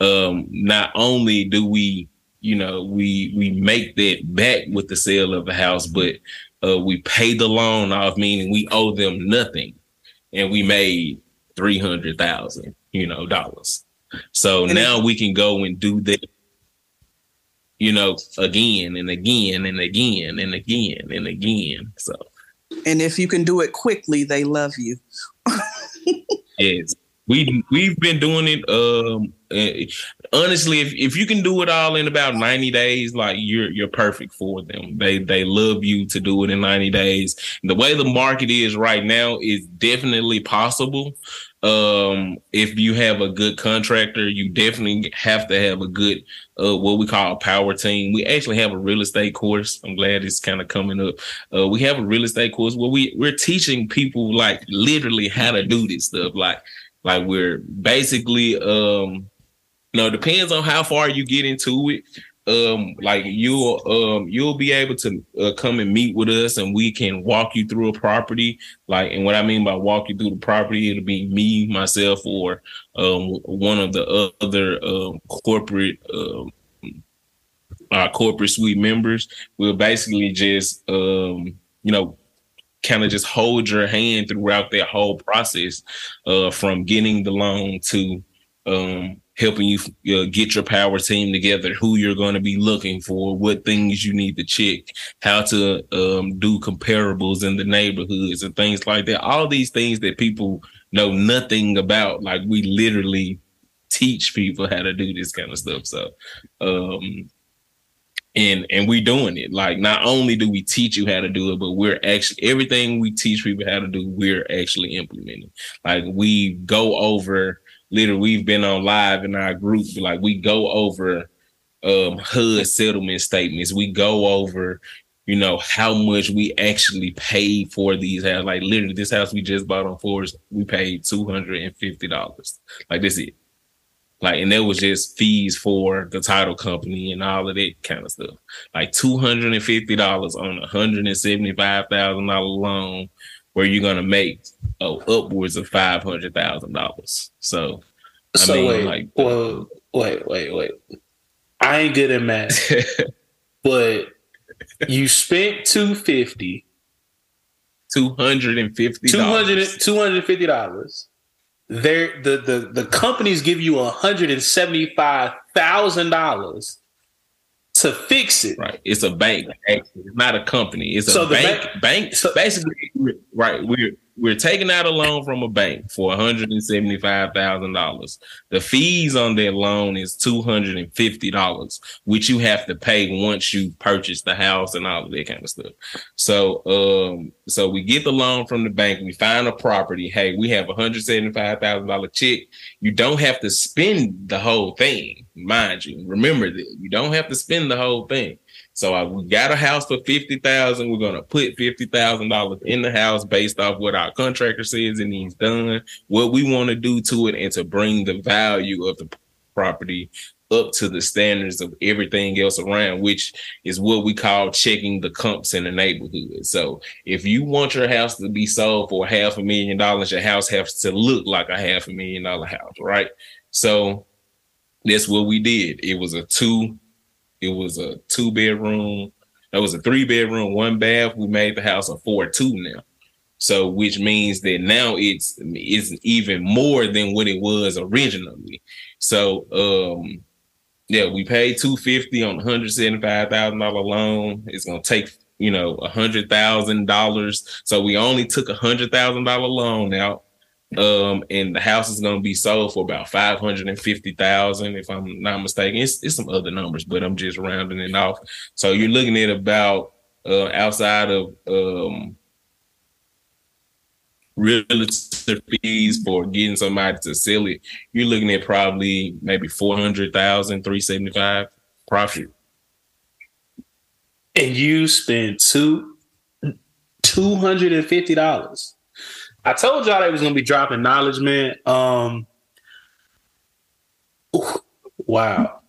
um not only do we, you know, we we make that back with the sale of the house, but uh we pay the loan off, meaning we owe them nothing. And we made three hundred thousand, you know, dollars. So And now we can go and do that, you know, again and again and again and again and again. So And if you can do it quickly, they love you. Yes, we we've been doing it. Um, eh, honestly, if if you can do it all in about ninety days, like you're you're perfect for them. They they love you to do it in ninety days. The way the market is right now is definitely possible. Um, if you have a good contractor, you definitely have to have a good uh what we call a power team. We actually have a real estate course. I'm glad it's kind of coming up. Uh, we have a real estate course where we we're teaching people like literally how to do this stuff. Like like we're basically um you know depends on how far you get into it um like you'll um you'll be able to uh, come and meet with us and we can walk you through a property. Like and what i mean by walk you through the property it'll be me myself or um one of the other um corporate um our corporate suite members. Will basically just um you know kind of just hold your hand throughout that whole process uh, from getting the loan to um, helping you uh, get your power team together, who you're going to be looking for, what things you need to check, how to um, do comparables in the neighborhoods and things like that. All these things that people know nothing about, like we literally teach people how to do this kind of stuff. So, um, and and we're doing it like not only do we teach you how to do it but we're actually everything we teach people how to do we're actually implementing like we go over literally we've been on live in our group like we go over um HUD settlement statements. We go over you know how much we actually paid for these houses. Like literally this house we just bought on Forest we paid $250 like this is it. Like, and that was just fees for the title company and all of that kind of stuff. Like two hundred and fifty dollars on a hundred and seventy five thousand dollar loan, where you're gonna make oh, upwards of five hundred thousand dollars. So, I so mean, wait, like, well, wait, wait, wait. I ain't good at math, but you spent two fifty. Two hundred and fifty. 200 250 dollars. There, the the the companies give you hundred and seventy five thousand dollars to fix it. Right. It's a bank. It's not a company. It's a So the bank. Bank. basically, right. We're we're taking out a loan from a bank for one hundred and seventy five thousand dollars. The fees on that loan is two hundred and fifty dollars, which you have to pay once you purchase the house and all of that kind of stuff. So, um, so we get the loan from the bank. We find a property. Hey, we have a hundred seventy five thousand dollar check. You don't have to spend the whole thing, mind you. Remember that you don't have to spend the whole thing. So I, we got a house for fifty thousand. We're gonna put fifty thousand dollars in the house based off what our contractor says and he's done, what we want to do to it, and to bring the value of the property up to the standards of everything else around, which is what we call checking the comps in the neighborhood. So if you want your house to be sold for half a million dollars, your house has to look like a half a million dollar house, right? So that's what we did. It was a two, it was a two bedroom, that was a three bedroom, one bath. We made the house a four two now. So which means that now it's it's even more than what it was originally. So um yeah, we paid two fifty on hundred seventy five thousand dollar loan. It's gonna take you know a hundred thousand dollars. So we only took a hundred thousand dollar loan out. Um, and the house is gonna be sold for about five hundred and fifty thousand, if I'm not mistaken. It's, it's some other numbers, but I'm just rounding it off. So you're looking at about uh outside of um realtor fees for getting somebody to sell it, you're looking at probably maybe 400,000, 375 profit. And you spent two two hundred and fifty dollars. I told y'all they was gonna be dropping knowledge, man. Um wow.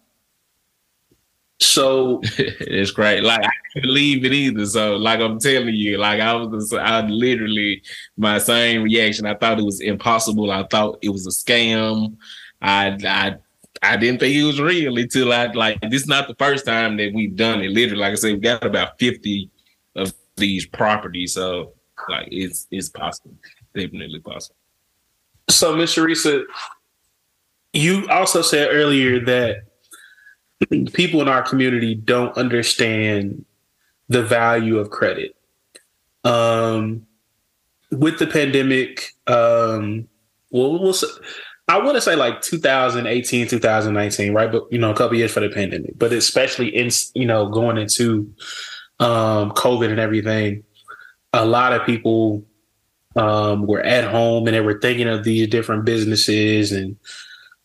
So it's great. Like I couldn't believe it either. So like I'm telling you, like I was, I literally my same reaction. I thought it was impossible. I thought it was a scam. I I I didn't think it was real until I like this is not the first time that we've done it. Literally, like I said, we got about 50 of these properties. So like it's it's possible. Definitely possible. So Miss Sheresa, you also said earlier that people in our community don't understand the value of credit. Um with the pandemic, um well, we'll I want to say like 2018, 2019, right? But you know, a couple years for the pandemic, but especially in you know going into um, COVID and everything, a lot of people um, were at home and they were thinking of these different businesses and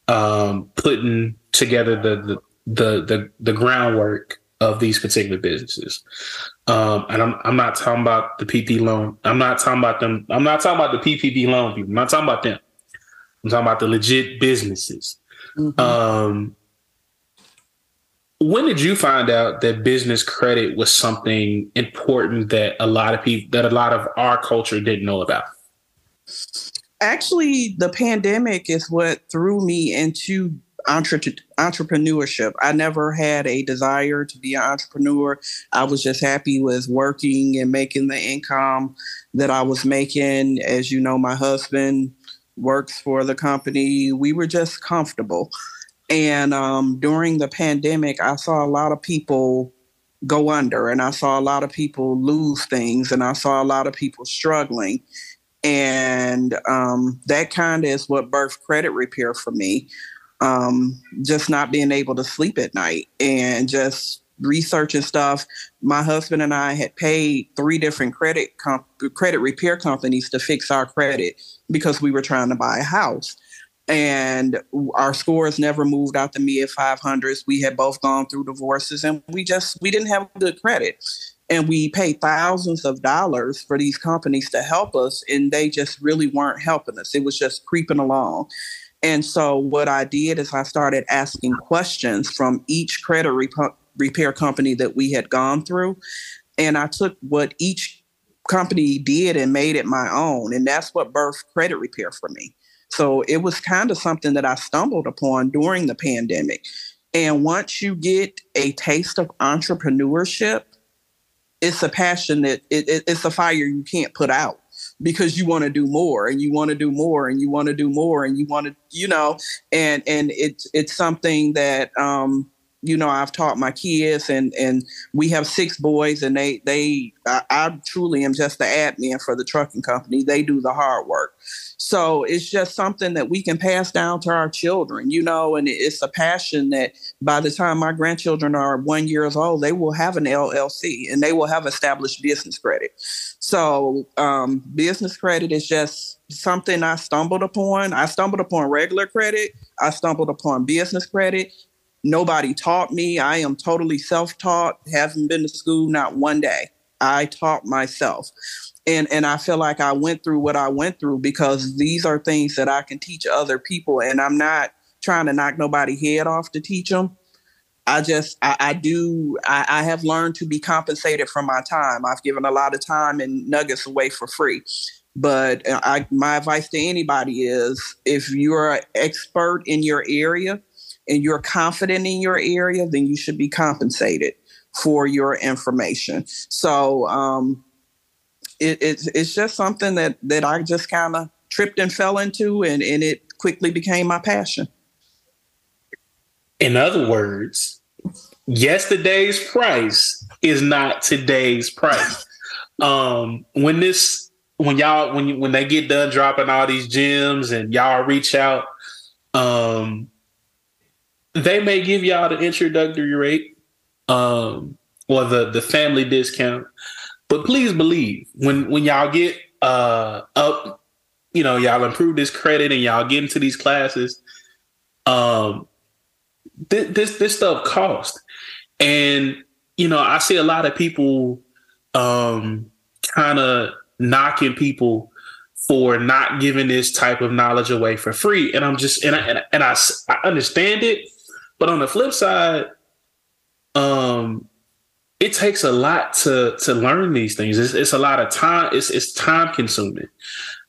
um, putting together the, the the the the groundwork of these particular businesses. Um, and I'm I'm not talking about the PP loan. I'm not talking about them. I'm not talking about the PPP loan people. I'm not talking about them. I'm talking about the legit businesses. Mm-hmm. Um, when did you find out that business credit was something important that a lot of people, that a lot of our culture didn't know about? Actually, the pandemic is what threw me into entre- entrepreneurship. I never had a desire to be an entrepreneur. I was just happy with working and making the income that I was making. As you know, my husband works for the company. We were just comfortable. And um, during the pandemic, I saw a lot of people go under and I saw a lot of people lose things and I saw a lot of people struggling. And um, that kind of is what birthed credit repair for me. Um, just not being able to sleep at night and just researching stuff. My husband and I had paid three different credit comp- credit repair companies to fix our credit because we were trying to buy a house. And our scores never moved out the mid 500s. We had both gone through divorces and we just, we didn't have good credit. And we paid thousands of dollars for these companies to help us, and they just really weren't helping us. It was just creeping along. And so, what I did is I started asking questions from each credit rep- repair company that we had gone through. And I took what each company did and made it my own. And that's what birthed credit repair for me. So it was kind of something that I stumbled upon during the pandemic. And once you get a taste of entrepreneurship, it's a passion that it, it, it's a fire you can't put out because you want to do more and you want to do more and you want to do more and you want to you know and and it's it's something that um you know i've taught my kids and and we have six boys and they they I, I, truly am just the admin for the trucking company. They do the hard work. So it's just something that we can pass down to our children you know and it's a passion that by the time my grandchildren are one years old they will have an llc and they will have established business credit. So um, business credit is just something i stumbled upon. I stumbled upon regular credit. I stumbled upon business credit Nobody taught me. I am totally self taught, haven't been to school not one day. I taught myself. And, and I feel like I went through what I went through because these are things that I can teach other people. And I'm not trying to knock nobody head off to teach them. I just, I, I do, I, I, have learned to be compensated for my time. I've given a lot of time and nuggets away for free. But uh, I, my advice to anybody is if you're an expert in your area, and you're confident in your area, then you should be compensated for your information. So um, it, it, it's just something that that I just kind of tripped and fell into, and, and it quickly became my passion. In other words, yesterday's price is not today's price. um, when this, when y'all, when you, when they get done dropping all these gems, and y'all reach out, um, they may give y'all the introductory rate um, or the the family discount. But please believe when when y'all get uh, up, you know, y'all improve this credit and y'all get into these classes. Um, th- this this stuff cost, and you know, I see a lot of people um, kind of knocking people for not giving this type of knowledge away for free, and I'm just and I, and I, and I, I understand it, but on the flip side, um, it takes a lot to to learn these things. It's, it's a lot of time. It's it's time consuming.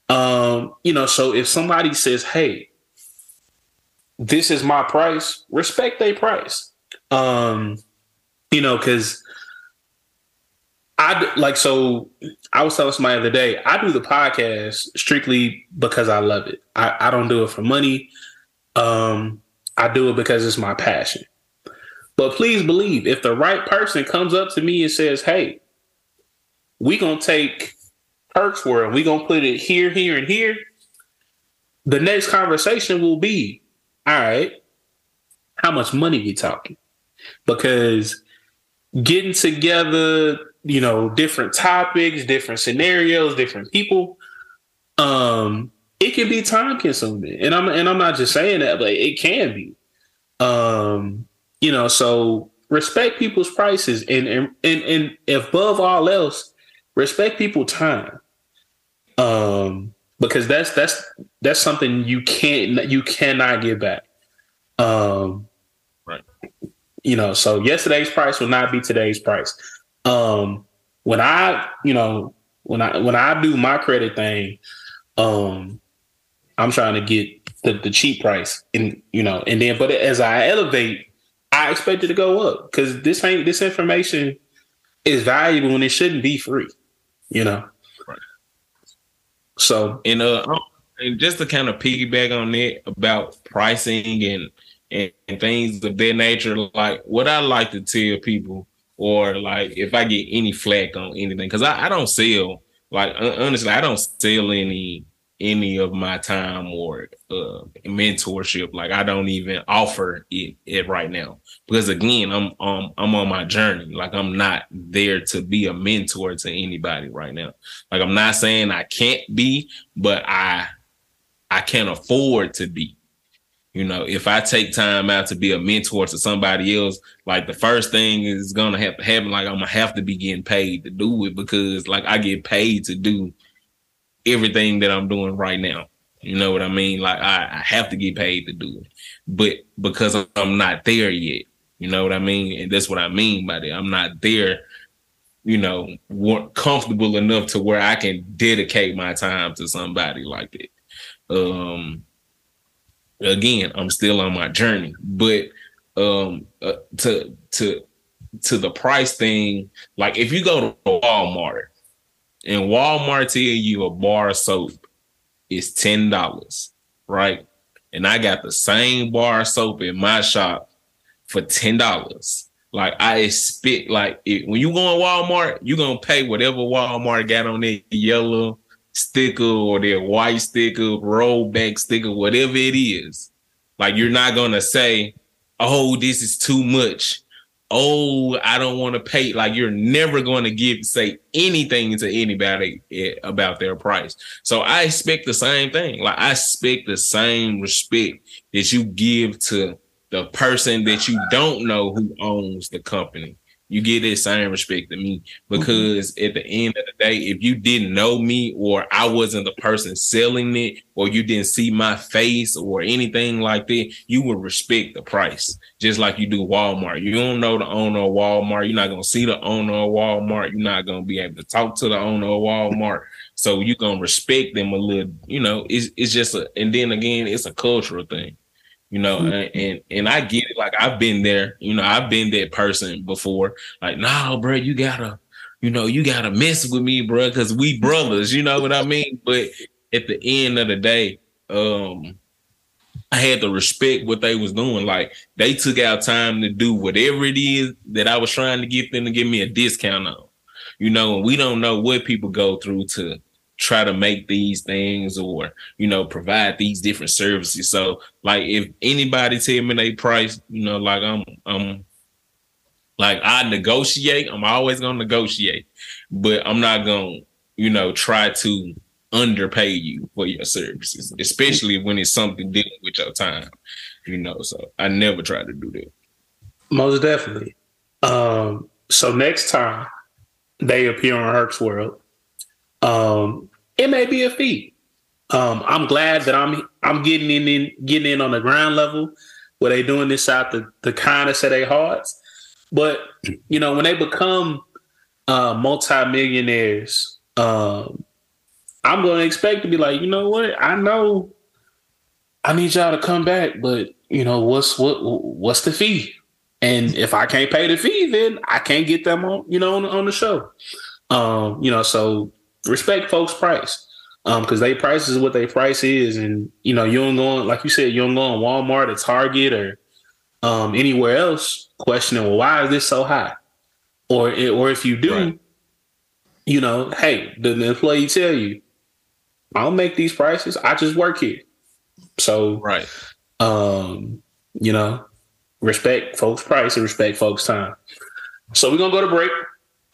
Um, you know, so if somebody says, "Hey, this is my price," respect their price. Um, you know, because I like so. I was telling somebody the other day. I do the podcast strictly because I love it. I, I don't do it for money. Um, I do it because it's my passion. But please believe, if the right person comes up to me and says, "Hey, we gonna take Herc's World, we gonna put it here, here, and here," the next conversation will be, "All right, how much money we talking?" Because getting together, you know, different topics, different scenarios, different people, um, it can be time consuming. And I'm and I'm not just saying that, but it can be. Um, you know, so respect people's prices and and and, and above all else, respect people time. Um, because that's that's that's something you can't you cannot get back. Um right. You know, so yesterday's price will not be today's price. Um when I, you know, when I when I do my credit thing, um I'm trying to get the, the cheap price and you know, and then but as I elevate, I expect it to go up because this ain't this information is valuable and it shouldn't be free, you know. Right. So and uh and just to kind of piggyback on that about pricing and, and and things of that nature, like what I like to tell people, or like if I get any flack on anything, because I, I don't sell like honestly, I don't sell any any of my time or uh mentorship. Like I don't even offer it, it right now because again, I'm um I'm on my journey. Like I'm not there to be a mentor to anybody right now. Like I'm not saying I can't be, but I I can't afford to be. You know, if I take time out to be a mentor to somebody else, like the first thing is gonna have to happen. Like I'm gonna have to be getting paid to do it because like I get paid to do everything that I'm doing right now. You know what I mean? Like I, I have to get paid to do it, but because I'm not there yet, you know what I mean? And that's what I mean by that. I'm not there, you know, comfortable enough to where I can dedicate my time to somebody like that. Um, again, I'm still on my journey, but um, uh, to to to the price thing, like if you go to Walmart and Walmart tell you a bar of soap is ten dollars, right? And I got the same bar of soap in my shop for ten dollars. Like I expect, like it, when you go in Walmart, you gonna pay whatever Walmart got on their yellow sticker or their white sticker, rollback sticker, whatever it is. Like you're not gonna say, "Oh, this is too much." Oh, I don't want to pay. Like you're never going to give say anything to anybody eh, about their price. So I expect the same thing. Like I expect the same respect that you give to the person that you don't know who owns the company. You get that same respect to me mm-hmm. because at the end of the day, if you didn't know me or I wasn't the person selling it or you didn't see my face or anything like that, you would respect the price just like you do Walmart. You don't know the owner of Walmart. You're not going to see the owner of Walmart. You're not going to be able to talk to the owner of Walmart. So you're going to respect them a little, you know, it's, it's just a, and then again, it's a cultural thing you know and, and and i get it like i've been there you know i've been that person before like no bro you gotta you know you gotta mess with me bro because we brothers you know what i mean? But at the end of the day um i had to respect what they was doing like they took out time to do whatever it is that i was trying to get them to give me a discount on you know and we don't know what people go through to try to make these things or you know provide these different services so like if anybody tell me they price you know like i'm i'm like i negotiate i'm always gonna negotiate but i'm not gonna you know try to underpay you for your services especially when it's something dealing with your time you know so i never try to do that Most definitely. Um, so next time they appear on Herc's World, um, it may be a fee. Um, I'm glad that I'm I'm getting in, in getting in on the ground level where they doing this out the the kindness of their hearts. But you know, when they become uh, multimillionaires, um, I'm going to expect to be like, you know what? I know I need y'all to come back, but you know what's what what's the fee? And if I can't pay the fee, then I can't get them on you know on, on the show. Um, you know, so respect folks' price um because they price is what they price is, and you know you don't go on like you said you don't go on Walmart or Target or um anywhere else questioning well why is this so high, or or if you do. Right. You know, hey, the, the employee tell you, I don't make these prices. I just work here. So right, um, you know, respect folks' price and respect folks' time. So we're gonna go to break.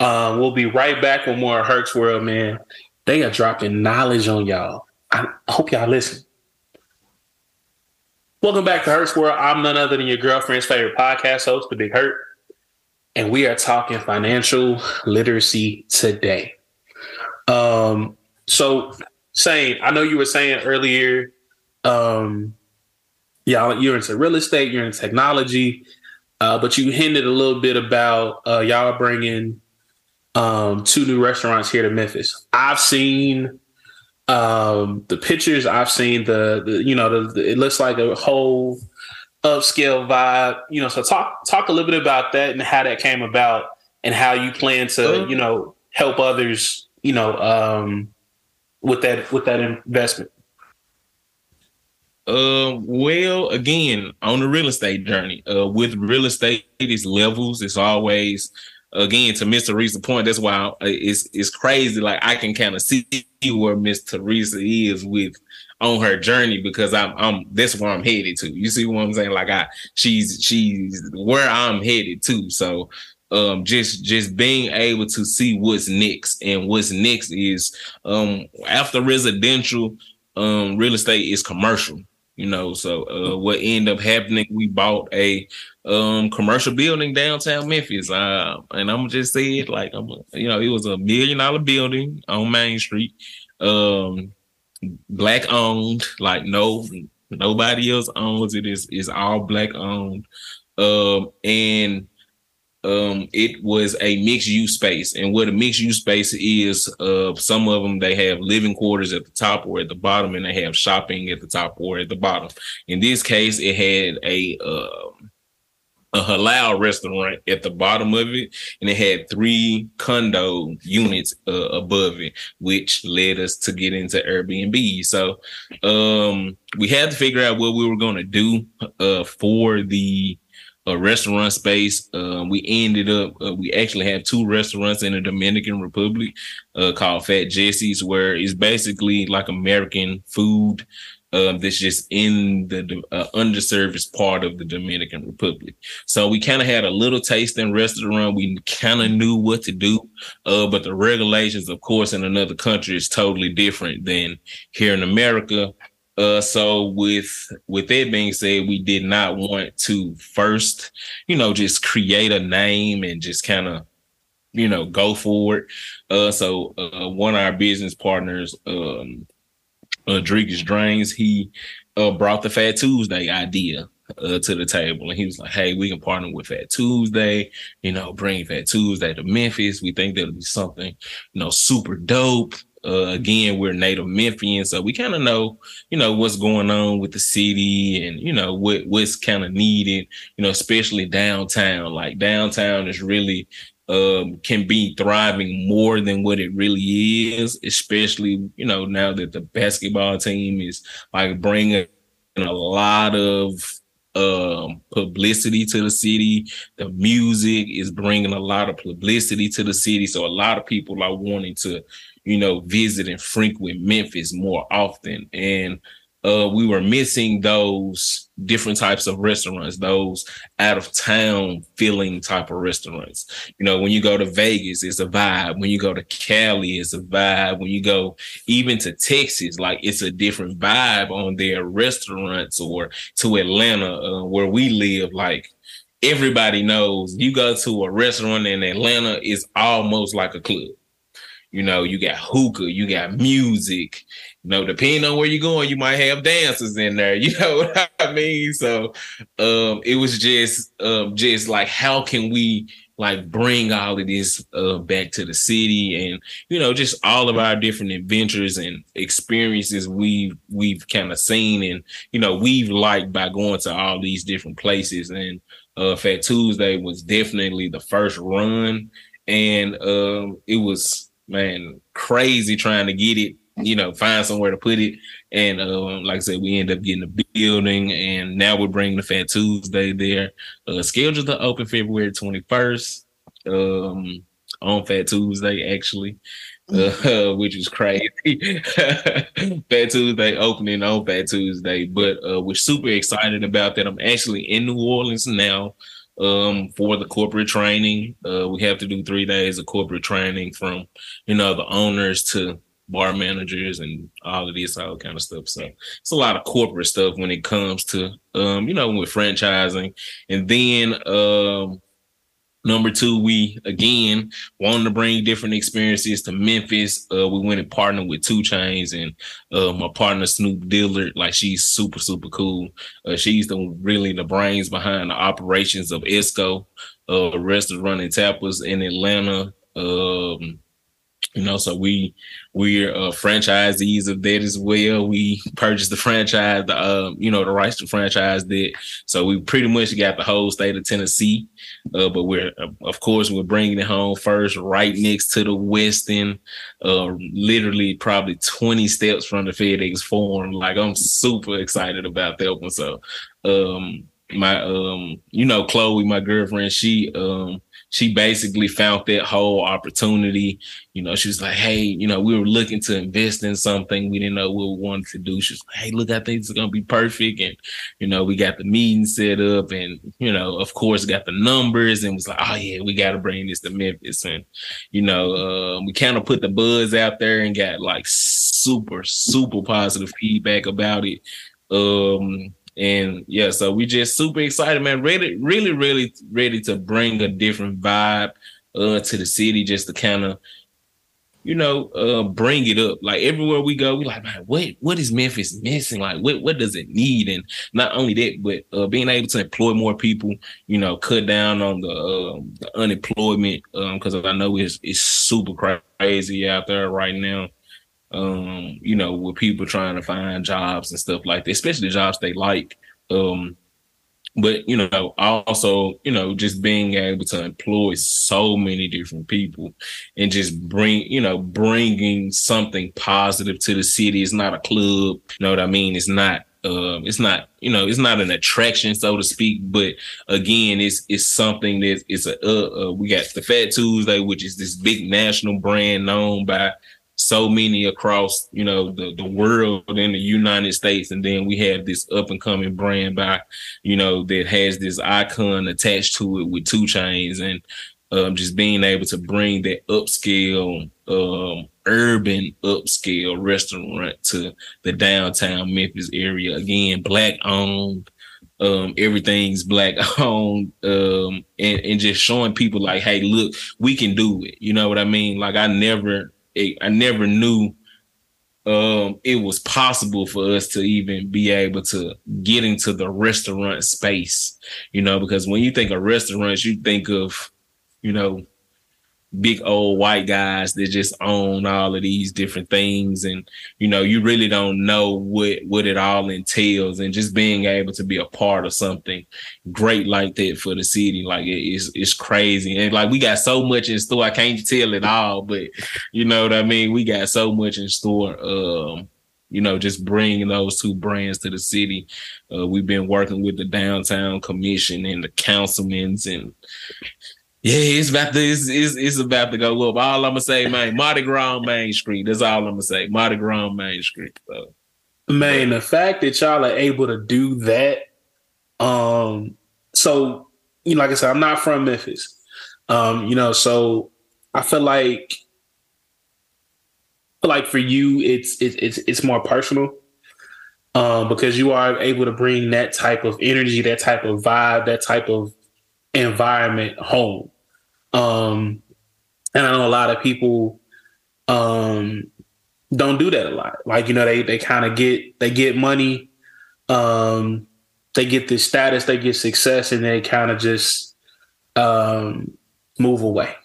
Um, we'll be right back with more Herc's World, man. They are dropping knowledge on y'all. I hope y'all listen. Welcome back to Herc's World. I'm none other than your girlfriend's favorite podcast host, The Big Hurt. And we are talking financial literacy today. Um, so Sain, I know you were saying earlier um, yeah, you're into real estate, you're in technology, uh, but you hinted a little bit about uh, y'all bringing um, two new restaurants here to Memphis. I've seen um, the pictures. I've seen the, the you know, the, the, it looks like a whole upscale vibe. You know, so talk talk a little bit about that and how that came about and how you plan to, you know, help others. You know, um, with that with that investment. Uh, well, again, on the real estate journey, uh, with real estate, it's levels. It's always, again, to Miss Sheresa's point. That's why it's it's crazy. Like I can kind of see where Miss Teresa is with on her journey because I'm I'm that's where I'm headed to. You see what I'm saying? Like I she's she's where I'm headed to. So um just just being able to see what's next and what's next is um after residential um real estate is commercial you know. So uh, what ended up happening, we bought a um, commercial building downtown Memphis. Uh, and I'm just say it like I'm, you know, it was a million dollar building on Main Street, um, black owned. Like no, nobody else owns it. Is is all black owned, um, and um it was a mixed use space. And what a mixed use space is uh some of them they have living quarters at the top or at the bottom and they have shopping at the top or at the bottom. In this case it had a uh, a halal restaurant at the bottom of it and it had three condo units uh, above it which led us to get into airbnb. So um we had to figure out what we were going to do uh for the a restaurant space. Uh, we ended up, uh, we actually have two restaurants in the Dominican Republic uh, called Fat Jesse's, where it's basically like American food um, that's just in the uh, underserviced part of the Dominican Republic. So we kind of had a little tasting restaurant. We kind of knew what to do, uh, but the regulations, of course, in another country is totally different than here in America. Uh, so with with that being said, we did not want to first, you know, just create a name and just kind of, you know, go for it. Uh, so uh, one of our business partners, um, uh, Drains, he uh, brought the Fat Tuesday idea uh, to the table. And he was like, hey, we can partner with Fat Tuesday, you know, bring Fat Tuesday to Memphis. We think that'll be something, you know, super dope. Uh, again, we're native Memphians, so we kind of know, you know, what's going on with the city and, you know, what, what's kind of needed, you know, especially downtown. Like downtown is really, um, can be thriving more than what it really is, especially, you know, now that the basketball team is like bringing a lot of um publicity to the city the music is bringing a lot of publicity to the city so a lot of people are wanting to you know, visit and frequent Memphis more often. And uh, we were missing those different types of restaurants, those out of town feeling type of restaurants. You know, when you go to Vegas, it's a vibe. When you go to Cali, it's a vibe. When you go even to Texas, like it's a different vibe on their restaurants or to Atlanta, uh, where we live. Like everybody knows you go to a restaurant in Atlanta, it's almost like a club You know, you got hookah, you got music. You know, depending on where you're going, you might have dancers in there. You know what I mean? So um it was just um just like how can we like bring all of this uh, back to the city and you know just all of our different adventures and experiences we've we've kind of seen and you know we've liked by going to all these different places and uh fat tuesday was definitely the first run and um it was man crazy trying to get it you know find somewhere to put it and um, like I said, we end up getting a building, and now we're bringing the Fat Tuesday there. Uh, scheduled to open February 21st um, on Fat Tuesday, actually, uh, which is crazy. Fat Tuesday opening on Fat Tuesday, but uh, we're super excited about that. I'm actually in New Orleans now um for the corporate training uh we have to do three days of corporate training from you know the owners to bar managers and all of this all kind of stuff. So it's a lot of corporate stuff when it comes to um, you know, with franchising. And then um number two, we again wanted to bring different experiences to Memphis. Uh we went and partnered with 2 Chainz and uh my partner Snoop Dillard. Like she's super, super cool. Uh she's the really the brains behind the operations of Esco, uh and tapas in Atlanta. Um you know, so we we're uh, franchisees of that as well. We purchased the franchise, the uh, you know, the rights to franchise that. So we pretty much got the whole state of Tennessee. Uh, but we're of course we're bringing it home first, right next to the Westin, uh, literally probably 20 steps from the FedEx Forum. Like I'm super excited about that one. So, um, my um, you know, Chloe, my girlfriend, she um she basically found that whole opportunity. You know, she was like, Hey, you know, we were looking to invest in something. We didn't know what we wanted to do. She was like, Hey, look, I think it's going to be perfect. And, you know, we got the meeting set up and, you know, of course, got the numbers and was like, Oh, yeah, we got to bring this to Memphis. And, you know, uh, we kind of put the buzz out there and got like super, super positive feedback about it. Um, and yeah, so we just super excited, man. Ready, really, really ready to bring a different vibe uh to the city just to kind of you know, uh, bring it up. Like everywhere we go, we like, man, what what is Memphis missing? Like, what what does it need? And not only that, but uh, being able to employ more people, you know, cut down on the, uh, the unemployment because um, I know it's it's super crazy out there right now um, you know, with people trying to find jobs and stuff like that, especially jobs they like. Um, but you know, also, you know, just being able to employ so many different people and just bring, you know, bringing something positive to the city. It's not a club, you know what I mean? It's not um, it's not you know it's not an attraction so to speak but again it's it's something that it's a uh, uh, we got the fat tuesday which is this big national brand known by so many across, you know, the, the world in the United States. And then we have this up and coming brand by, you know, that has this icon attached to it with 2 Chainz and um, just being able to bring that upscale, um, urban upscale restaurant to the downtown Memphis area. Again, black owned. Um, everything's black owned, um, and, and just showing people like, hey, look, we can do it. You know what I mean? Like I never it, I never knew um, it was possible for us to even be able to get into the restaurant space, you know, because when you think of restaurants, you think of, you know, big old white guys that just own all of these different things. And you know you really don't know what what it all entails. And just being able to be a part of something great like that for the city like it's it's crazy. And like we got so much in store. I can't tell it all but you know what I mean? We got so much in store um you know, just bringing those two brands to the city. Uh, we've been working with the downtown commission and the councilmen's and yeah, it's about to it's, it's, it's about to go up. All I'm gonna say, man, Mardi Gras Main Street. That's all I'm gonna say. Mardi Gras Main Street. So. Man, the fact that y'all are able to do that, um, so you know, like I said, I'm not from Memphis. Um, you know, so I feel like like for you, it's it's it's, it's more personal. Um, because you are able to bring that type of energy, that type of vibe, that type of environment home. Um, and I know a lot of people um, don't do that a lot. Like you know, they they kind of get they get money, um, they get this status, they get success, and they kind of just um, move away.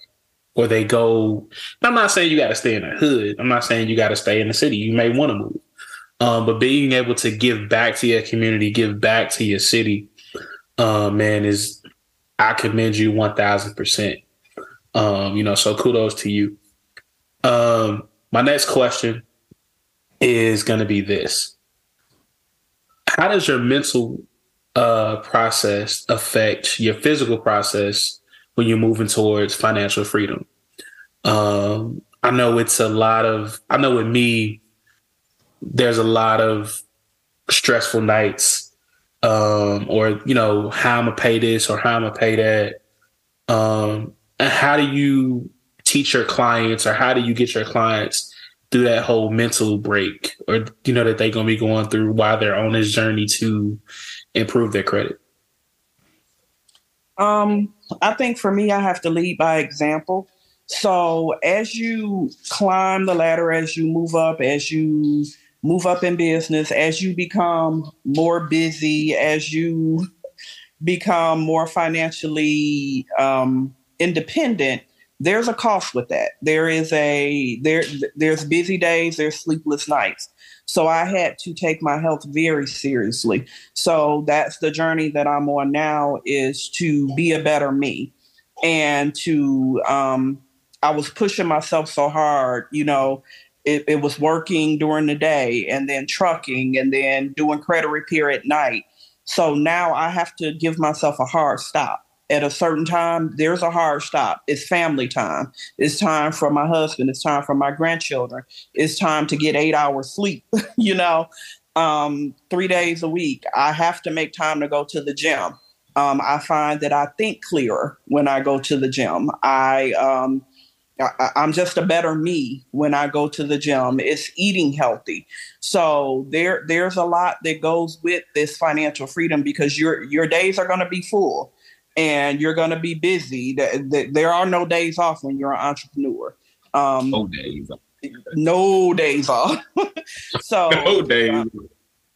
Or they go. I'm not saying you got to stay in the hood. I'm not saying you got to stay in the city. You may want to move, um, but being able to give back to your community, give back to your city, uh, man, is I commend you one thousand percent. Um, you know, so kudos to you. Um, my next question is going to be this: How does your mental uh, process affect your physical process when you're moving towards financial freedom? Um, I know it's a lot of. I know with me, there's a lot of stressful nights, um, or you know how I'm gonna pay this or how I'm gonna pay that. Um, and how do you teach your clients or how do you get your clients through that whole mental break or you know that they're going to be going through while they're on this journey to improve their credit? Um i think for me i have to lead by example. So as you climb the ladder as you move up as you move up in business as you become more busy as you become more financially um, independent there's a cost with that. There is a there there's busy days, there's sleepless nights. So I had to take my health very seriously. So that's the journey that I'm on now is to be a better me and to um I was pushing myself so hard, you know, it, it was working during the day and then trucking and then doing credit repair at night. So now I have to give myself a hard stop at a certain time, there's a hard stop. It's family time. It's time for my husband. It's time for my grandchildren. It's time to get eight hours sleep, you know, um, three days a week. I have to make time to go to the gym. Um, I find that I think clearer when I go to the gym. I, um, I, I'm just a better me when I go to the gym. It's eating healthy. So there, there's a lot that goes with this financial freedom because your your days are going to be full and you're going to be busy. There are no days off when you're an entrepreneur. Um, no days. No days off. so no days. Uh,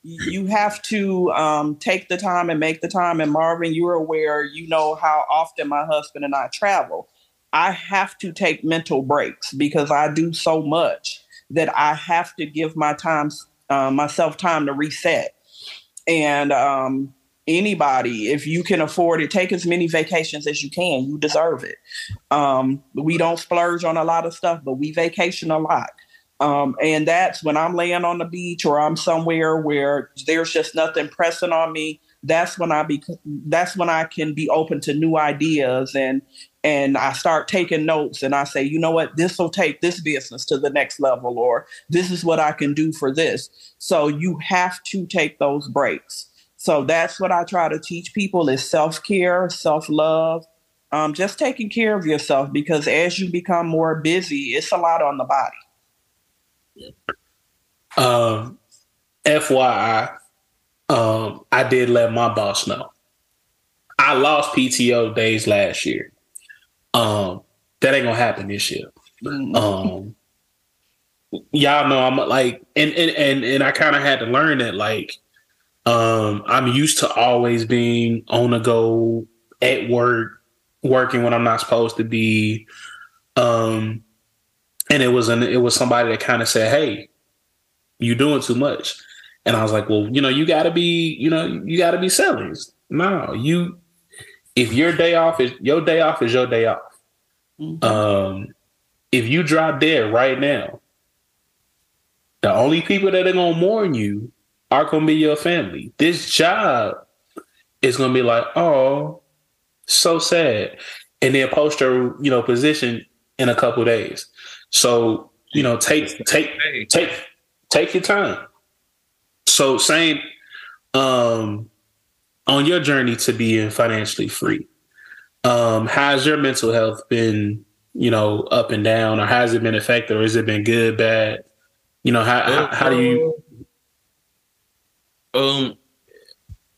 you have to um, take the time and make the time. And Marvin, you're aware, you know how often my husband and I travel. I have to take mental breaks because I do so much that I have to give my time, uh, myself time to reset. And um, anybody if you can afford it take as many vacations as you can. You deserve it. Um, we don't splurge on a lot of stuff but we vacation a lot. Um, and that's when i'm laying on the beach or i'm somewhere where there's just nothing pressing on me that's when i be that's when i can be open to new ideas and and i start taking notes and i say you know what? This will take this business to the next level or this is what i can do for this. So you have to take those breaks so that's what I try to teach people is self-care, self-love, um, just taking care of yourself because as you become more busy, it's a lot on the body. Um, FYI, um, I did let my boss know. I lost PTO days last year. Um, that ain't gonna happen this year. Mm-hmm. Um, y'all know I'm like, and and and and I kind of had to learn that like um, I'm used to always being on the go at work, working when I'm not supposed to be. Um, and it was an it was somebody that kind of said, "Hey, you doing too much," and I was like, "Well, you know, you got to be, you know, you got to be selling." No, you. If your day off is your day off is your day off. Mm-hmm. Um, if you drop dead right now, the only people that are gonna mourn you are going to be your family. This job is going to be like, oh, so sad. And then post your, you know, position in a couple days. So, you know, take, take, take, take your time. So Sain, um, on your journey to being financially free, um, how's your mental health been, you know, up and down, or has it been affected, or has it been good, bad? You know, how, how, how do you um,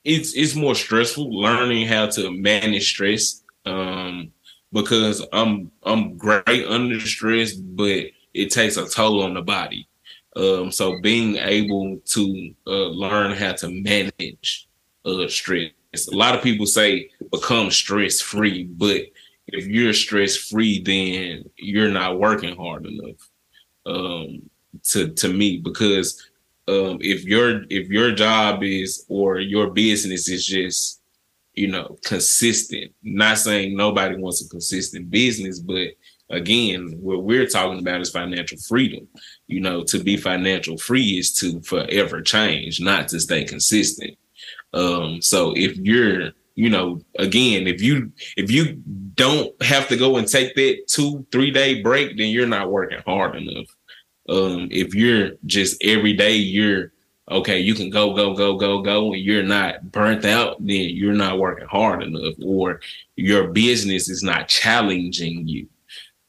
it's it's more stressful learning how to manage stress. Um, because I'm I'm great under stress, but it takes a toll on the body. Um, so being able to uh, learn how to manage uh, stress. A lot of people say become stress free, but if you're stress free, then you're not working hard enough. Um, to to me, because um, if your if your job is or your business is just you know consistent, not saying nobody wants a consistent business, but again, what we're talking about is financial freedom. You know, to be financial free is to forever change, not to stay consistent. Um, so if you're, you know, again, if you if you don't have to go and take that two, three day break, then you're not working hard enough. Um, if you're just every day you're okay, you can go, go, go, go, go, and you're not burnt out, then you're not working hard enough, or your business is not challenging you.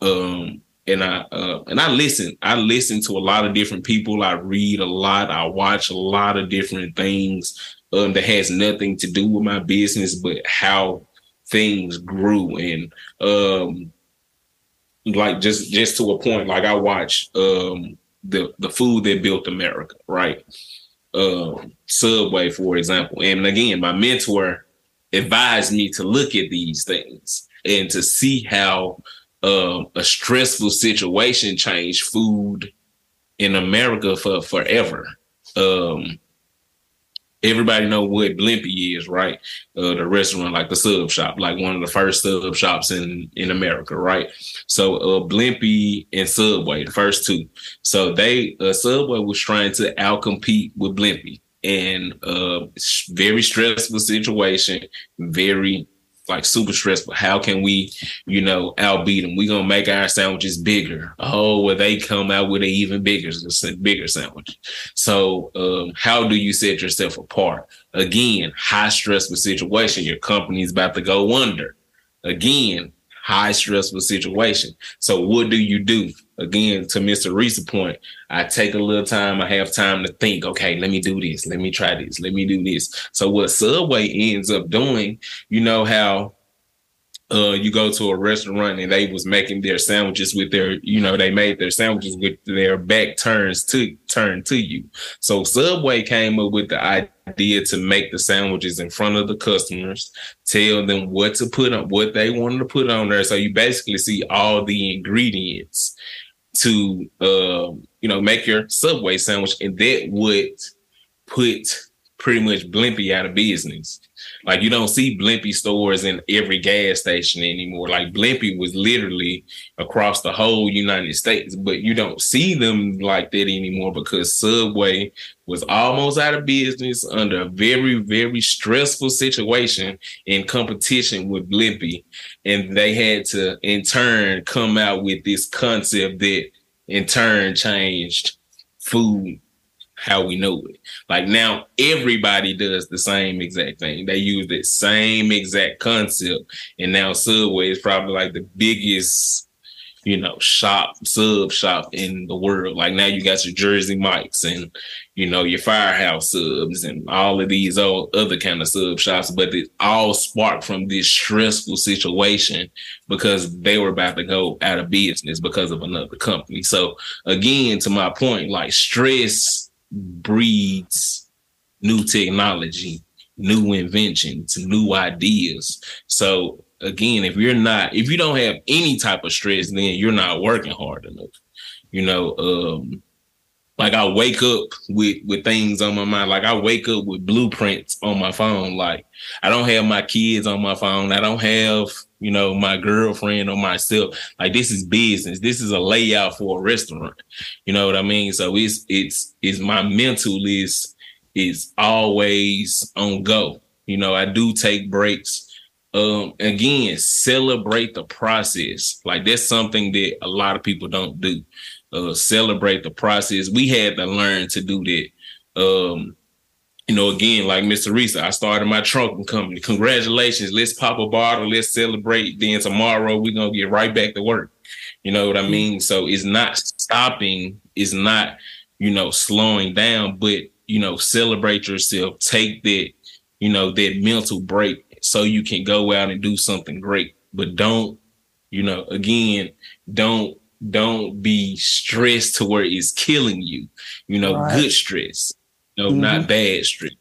Um, and I uh, and I listen. I listen to a lot of different people. I read a lot. I watch a lot of different things um, that has nothing to do with my business, but how things grew and um, like just just to a point. Like I watch um, the the food that built America, right? Um, Subway, for example, and again, my mentor advised me to look at these things and to see how um, a stressful situation changed food in America for forever. Um, everybody know what Blimpie is, right? Uh, the restaurant, like the sub shop, like one of the first sub shops in in America, right? So uh, Blimpie and Subway, the first two. So they uh, Subway was trying to outcompete with Blimpie, and uh, very stressful situation, very like super stressful. How can we, you know, outbeat them? We gonna make our sandwiches bigger. Oh, well, they come out with an even bigger, bigger sandwich. So, um, how do you set yourself apart? Again, high stressful situation. Your company's about to go under. Again, high stressful situation. So what do you do? Again, to Mr. Reese's point, I take a little time. I have time to think. Okay, let me do this. Let me try this. Let me do this. So what Subway ends up doing, you know how uh, you go to a restaurant and they was making their sandwiches with their, you know, they made their sandwiches with their back turns to turn to you. So Subway came up with the idea to make the sandwiches in front of the customers, tell them what to put on, what they wanted to put on there. So you basically see all the ingredients to, uh, you know, make your Subway sandwich, and that would put pretty much Blimpie out of business. Like you don't see Blimpie stores in every gas station anymore. Like Blimpie was literally across the whole United States, but you don't see them like that anymore because Subway was almost out of business under a very, very stressful situation in competition with Blimpie. And they had to in turn come out with this concept that in turn changed food how we know it. Like now, everybody does the same exact thing. They use the same exact concept, and now Subway is probably like the biggest, you know, shop sub shop in the world. Like now, you got your Jersey Mike's and you know your Firehouse subs and all of these other kind of sub shops, but it all sparked from this stressful situation because they were about to go out of business because of another company. So again, to my point, like stress breeds new technology, new inventions, new ideas. So again, if you're not, if you don't have any type of stress, then you're not working hard enough. You know, um, like I wake up with with things on my mind. Like I wake up with blueprints on my phone. Like I don't have my kids on my phone. I don't have you know my girlfriend or myself. Like this is business. This is a layout for a restaurant. You know what I mean? So it's it's it's my mental is is always on go. You know I do take breaks. Um, again, celebrate the process. Like that's something that a lot of people don't do uh, celebrate the process. We had to learn to do that. Um, you know, again, like Mr. Reese, I started my trunking company. Congratulations. Let's pop a bottle. Let's celebrate. Then tomorrow we're gonna get right back to work. You know what I mm-hmm. mean? So it's not stopping, it's not, you know, slowing down, but you know, celebrate yourself, take that, you know, that mental break so you can go out and do something great. But don't, you know, again, don't don't be stressed to where it's killing you. You know, Right. good stress. No, Mhm. not bad street.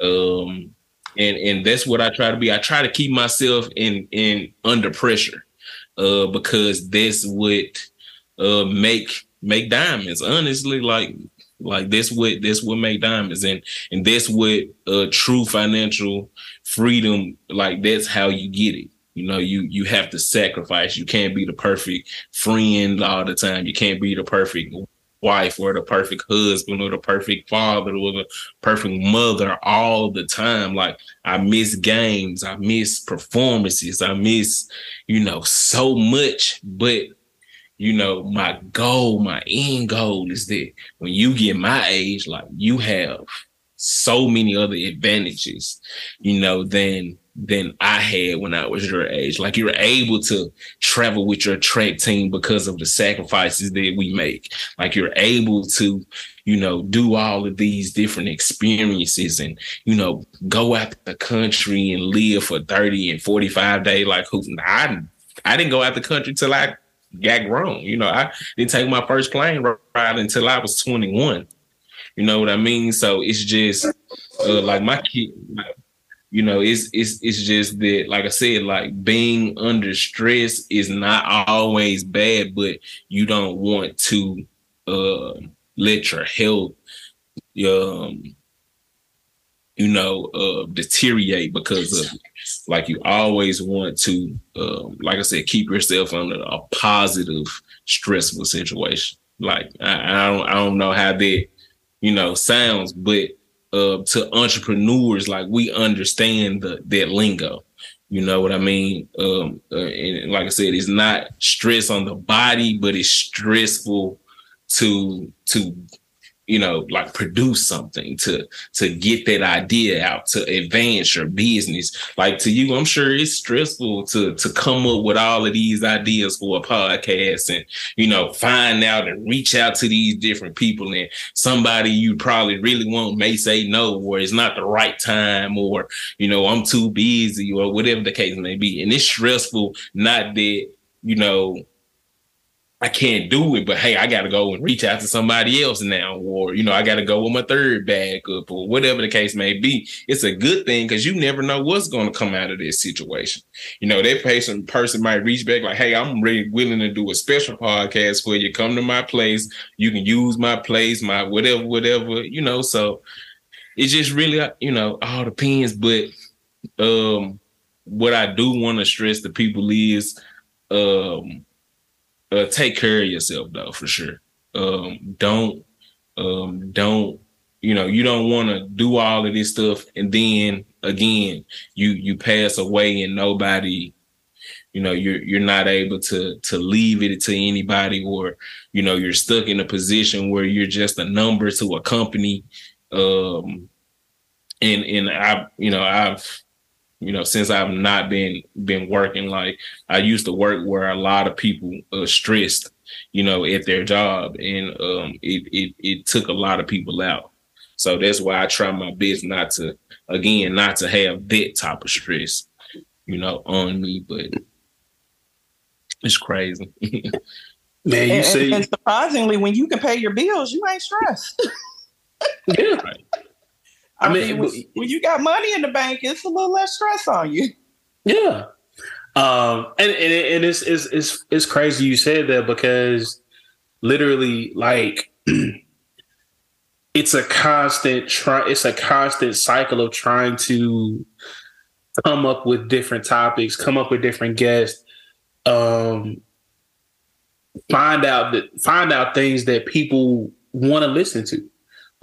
Um, and and that's what I try to be. I try to keep myself in in under pressure, uh, because that's what uh make make diamonds. Honestly, like like that's what that's what make diamonds, and and that's what uh true financial freedom. Like that's how you get it. You know, you you have to sacrifice. You can't be the perfect friend all the time. You can't be the perfect wife or the perfect husband or the perfect father or the perfect mother all the time. Like I miss games, I miss performances, I miss, you know, so much. But you know, my goal, my end goal is that when you get my age, like you have so many other advantages, you know, than than I had when I was your age. Like you're able to travel with your track team because of the sacrifices that we make. Like you're able to, you know, do all of these different experiences and, you know, go out the country and live for 30 and 45 days. Like who I I didn't go out the country till I got grown. You know, I didn't take my first plane ride until I was 21. You know what I mean? So it's just uh, like my kid, you know, it's it's it's just that, like I said, like being under stress is not always bad, but you don't want to uh, let your health, um, you know, uh, deteriorate because of. Like you always want to, um, like I said, keep yourself under a positive, stressful situation. Like I, I don't, I don't know how that, you know, sounds, but uh, to entrepreneurs, like we understand the that lingo. You know what I mean? Um, uh, and like I said, it's not stress on the body, but it's stressful to to you know like produce something to to get that idea out to advance your business. Like to you i'm sure it's stressful to to come up with all of these ideas for a podcast and you know find out and reach out to these different people. And somebody you probably really want may say no or it's not the right time or you know i'm too busy or whatever the case may be. And it's stressful not that you know I can't do it, but hey, I got to go and reach out to somebody else now, or you know, I got to go with my third bag or whatever the case may be. It's a good thing because you never know what's to come out of this situation. You know, that patient person might reach back like, "Hey, I'm really willing to do a special podcast for you. Come to my place. You can use my place, my whatever, whatever. You know." So it just really, uh, you know, all depends. But um, what I do want to stress to people is, um uh, take care of yourself though for sure. Um don't um don't you know you don't want to do all of this stuff and then again you you pass away and nobody you know you're you're not able to to leave it to anybody or you know you're stuck in a position where you're just a number to a company. Um and and i you know i've you know since i've not been been working like i used to work where a lot of people are stressed you know at their job and um it it, it took a lot of people out so that's why i try my best not to again not to have that type of stress you know on me but it's crazy Man, you and, say and, and surprisingly, when you can pay your bills, you ain't stressed. yeah. I, I mean, mean, when, when you got money in the bank, it's a little less stress on you. Yeah. Um, and, and, and it's, it's, it's, it's crazy you said that because literally like it's a constant try, it's a constant cycle of trying to come up with different topics, come up with different guests, um, find out that find out things that people want to listen to.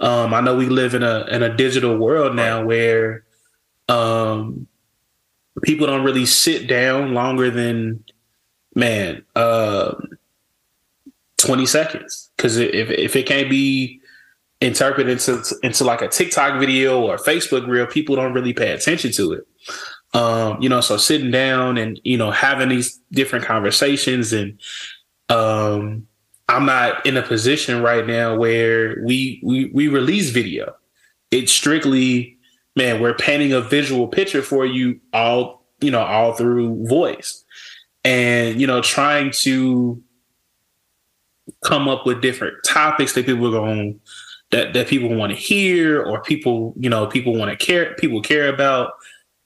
Um, I know we live in a in a digital world now where um, people don't really sit down longer than man uh, twenty seconds because if if it can't be interpreted into into like a TikTok video or Facebook reel, people don't really pay attention to it. Um, you know, so sitting down and you know having these different conversations and um, I'm not in a position right now where we we we release video. It's strictly, man, we're painting a visual picture for you all, you know, all through voice. And, you know, trying to come up with different topics that people are going that that people want to hear or people you know people want to care people care about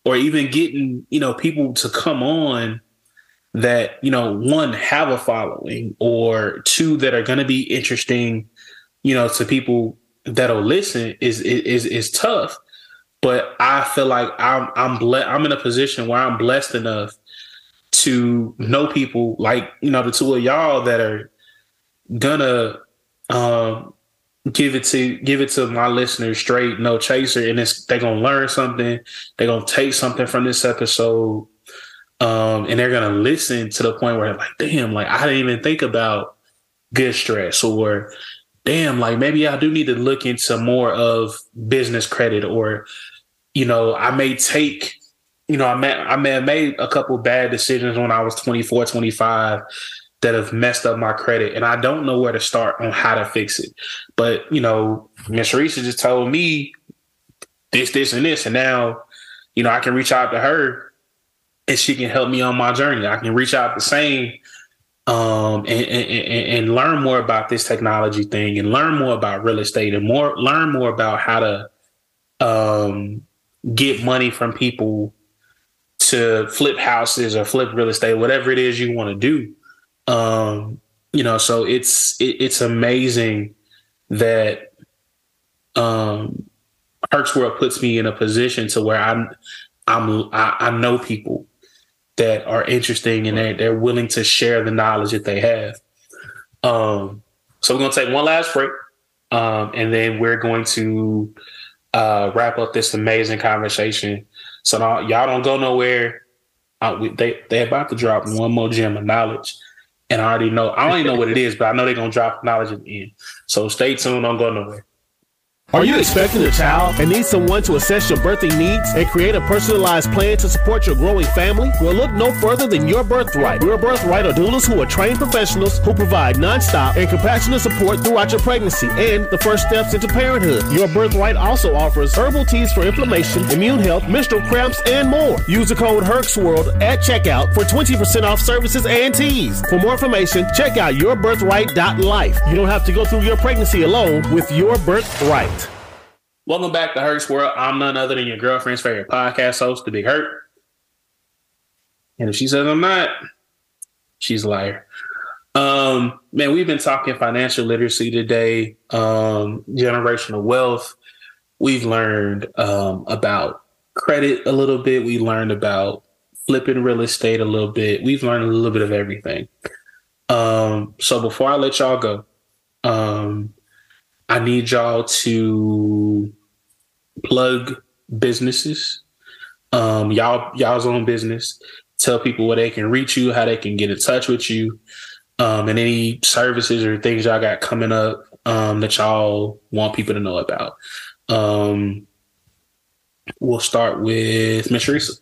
or even getting you know people to come on that you know one have a following or two that are going to be interesting you know to people that'll listen is is is tough. But i feel like i'm i'm ble- i'm in a position where i'm blessed enough to know people like you know the two of y'all that are gonna um give it to give it to my listeners straight no chaser and it's they're gonna learn something. They're gonna take something from this episode um and they're gonna listen to the point where like damn like i didn't even think about good stress or damn like maybe i do need to look into more of business credit or you know i may take you know i may i may have made a couple bad decisions when i was 24 25 that have messed up my credit and I don't know where to start on how to fix it. But, you know, Miss Risa just told me this, this, and this. And now, you know, I can reach out to her and she can help me on my journey. I can reach out the same um, and, and, and, learn more about this technology thing and learn more about real estate and more learn more about how to um, get money from people to flip houses or flip real estate, whatever it is you want to do. Um, you know, so it's it, it's amazing that um Herc's World puts me in a position to where I'm I'm I, I know people that are interesting and they're, they're willing to share the knowledge that they have. Um, so we're gonna take one last break, um, and then we're going to uh, wrap up this amazing conversation. So now, y'all don't go nowhere. Uh, we, they they about to drop one more gem of knowledge and I already know I don't even know what it is, but I know they're gonna drop knowledge at the end. So stay tuned, don't go nowhere. Are you expecting a child and need someone to assess your birthing needs and create a personalized plan to support your growing family? Well, look no further than Your Birthright. Your Birthright are doulas who are trained professionals who provide nonstop and compassionate support throughout your pregnancy and the first steps into parenthood. Your Birthright also offers herbal teas for inflammation, immune health, menstrual cramps, and more. Use the code HERXWORLD at checkout for 20% off services and teas. For more information, check out yourbirthright.life. You don't have to go through your pregnancy alone with Your Birthright. Welcome back to Herc's World. I'm none other than your girlfriend's favorite podcast host, The Big Hurt. And if she says I'm not, she's a liar. Um, man, we've been talking financial literacy today, um, generational wealth. We've learned um, about credit a little bit. We learned about flipping real estate a little bit. We've learned a little bit of everything. Um, so before I let y'all go, um, I need y'all to plug businesses. Um, y'all y'all's own business. Tell people where they can reach you, how they can get in touch with you, um, and any services or things y'all got coming up um, that y'all want people to know about. Um, we'll start with Miss Risa.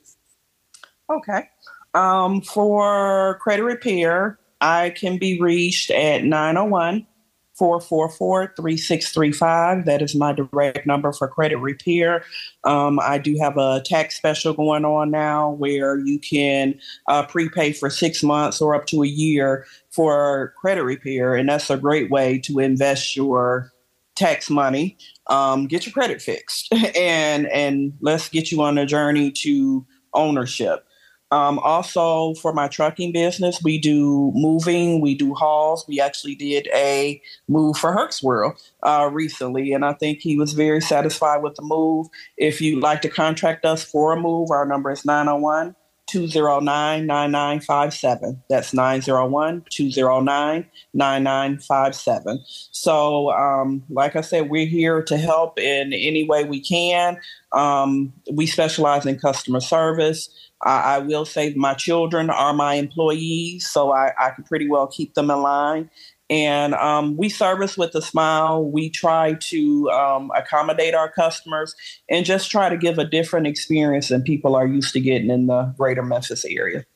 Okay. Um, for credit repair, I can be reached at 901 444 3635. That is my direct number for credit repair. Um, I do have a tax special going on now where you can uh, prepay for six months or up to a year for credit repair. And that's a great way to invest your tax money. Um, get your credit fixed and and let's get you on a journey to ownership. Um, also, for my trucking business, we do moving, we do hauls. We actually did a move for Herc's World uh, recently, and I think he was very satisfied with the move. If you'd like to contract us for a move, our number is 901 209 9957. That's 901 209 9957. So, um, like I said, we're here to help in any way we can. Um, we specialize in customer service. I, I, will say my children are my employees, so I, I can pretty well keep them in line. And um, we service with a smile. We try to um, accommodate our customers and just try to give a different experience than people are used to getting in the greater Memphis area.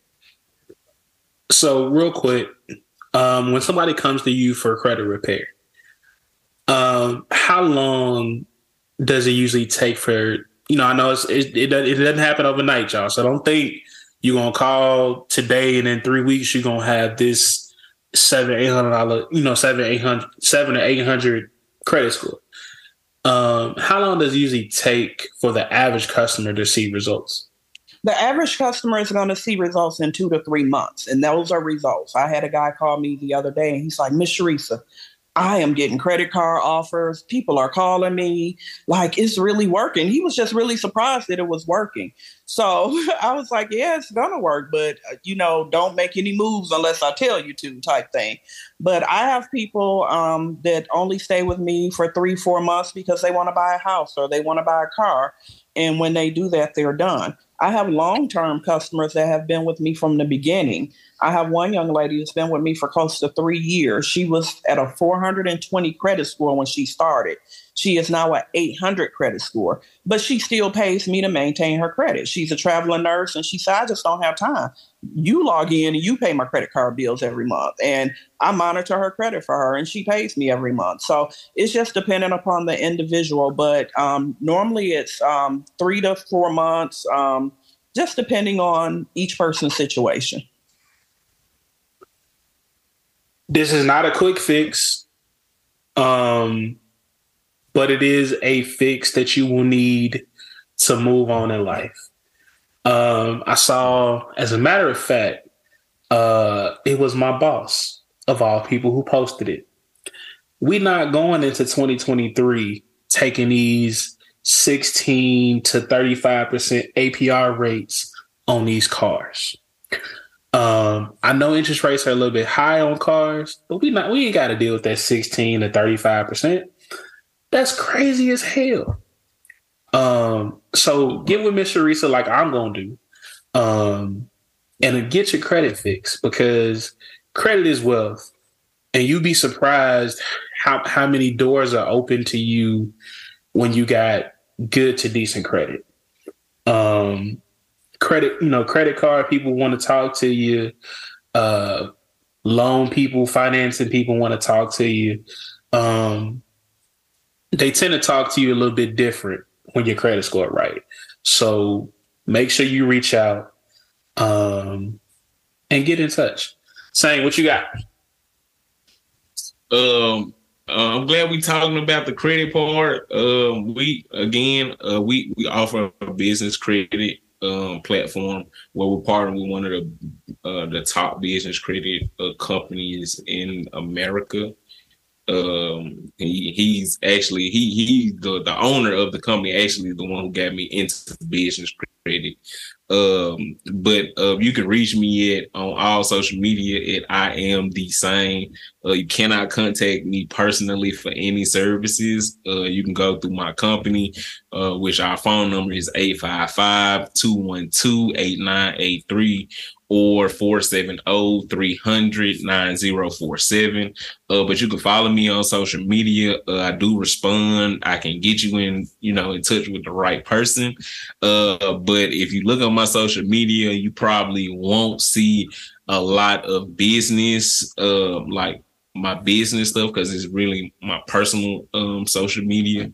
So, real quick, um, when somebody comes to you for credit repair, um, how long does it usually take for you know, I know it, it, it doesn't happen overnight, y'all. So don't think you're gonna call today and in three weeks you're gonna have this seven, eight hundred dollar, you know, seven, eight hundred, seven to eight hundred credit score. Um, how long does it usually take for the average customer to see results? The average customer is going to see results in two to three months, and those are results. I had a guy call me the other day, and he's like, "Miss Sheresa, I am getting credit card offers. People are calling me like it's really working. He was just really surprised that it was working. So I was like, yeah, it's going to work, but uh, you know, don't make any moves unless I tell you to type thing. But I have people um, that only stay with me for three, four months because they want to buy a house or they want to buy a car. And when they do that, they're done. I have long term customers that have been with me from the beginning. I have one young lady that's been with me for close to three years. She was at a 420 credit score when she started. She is now at 800 credit score, but she still pays me to maintain her credit. She's a traveling nurse and she said, I just don't have time. You log in and you pay my credit card bills every month. And I monitor her credit for her and she pays me every month. So it's just dependent upon the individual. But um, normally it's um, three to four months, um, just depending on each person's situation. This is not a quick fix, um, but it is a fix that you will need to move on in life. Um, I saw, as a matter of fact, uh, it was my boss of all people who posted it. We're not going into 2023 taking these 16 to 35% APR rates on these cars. Um, I know interest rates are a little bit high on cars, but we not we ain't got to deal with that 16 to 35 percent. That's crazy as hell. Um, so get with Miss Sheresa like I'm gonna do, um, and get your credit fixed because credit is wealth, and you'd be surprised how how many doors are open to you when you got good to decent credit. Um, credit, you know, credit card people want to talk to you. Uh, loan people, financing people want to talk to you. Um, they tend to talk to you a little bit different when your credit score right. So make sure you reach out um, and get in touch. Sain what you got. Um, uh, I'm glad we talking about the credit part. Um, we again, uh, we we offer a business credit um, platform where we're partnering with one of the uh, the top business credit uh, companies in America. Um, he, he's actually he he the the owner of the company actually the one who got me into business credit. Um, but uh, you can reach me at on all social media at I am D Sain. Uh, you cannot contact me personally for any services. Uh, you can go through my company, uh, which our phone number is 855-212-8983 or 470-300-9047. Uh, but you can follow me on social media. Uh, I do respond. I can get you in, you know, in touch with the right person. Uh, but if you look on my social media, you probably won't see a lot of business, uh, like my business stuff, because it's really my personal um, social media.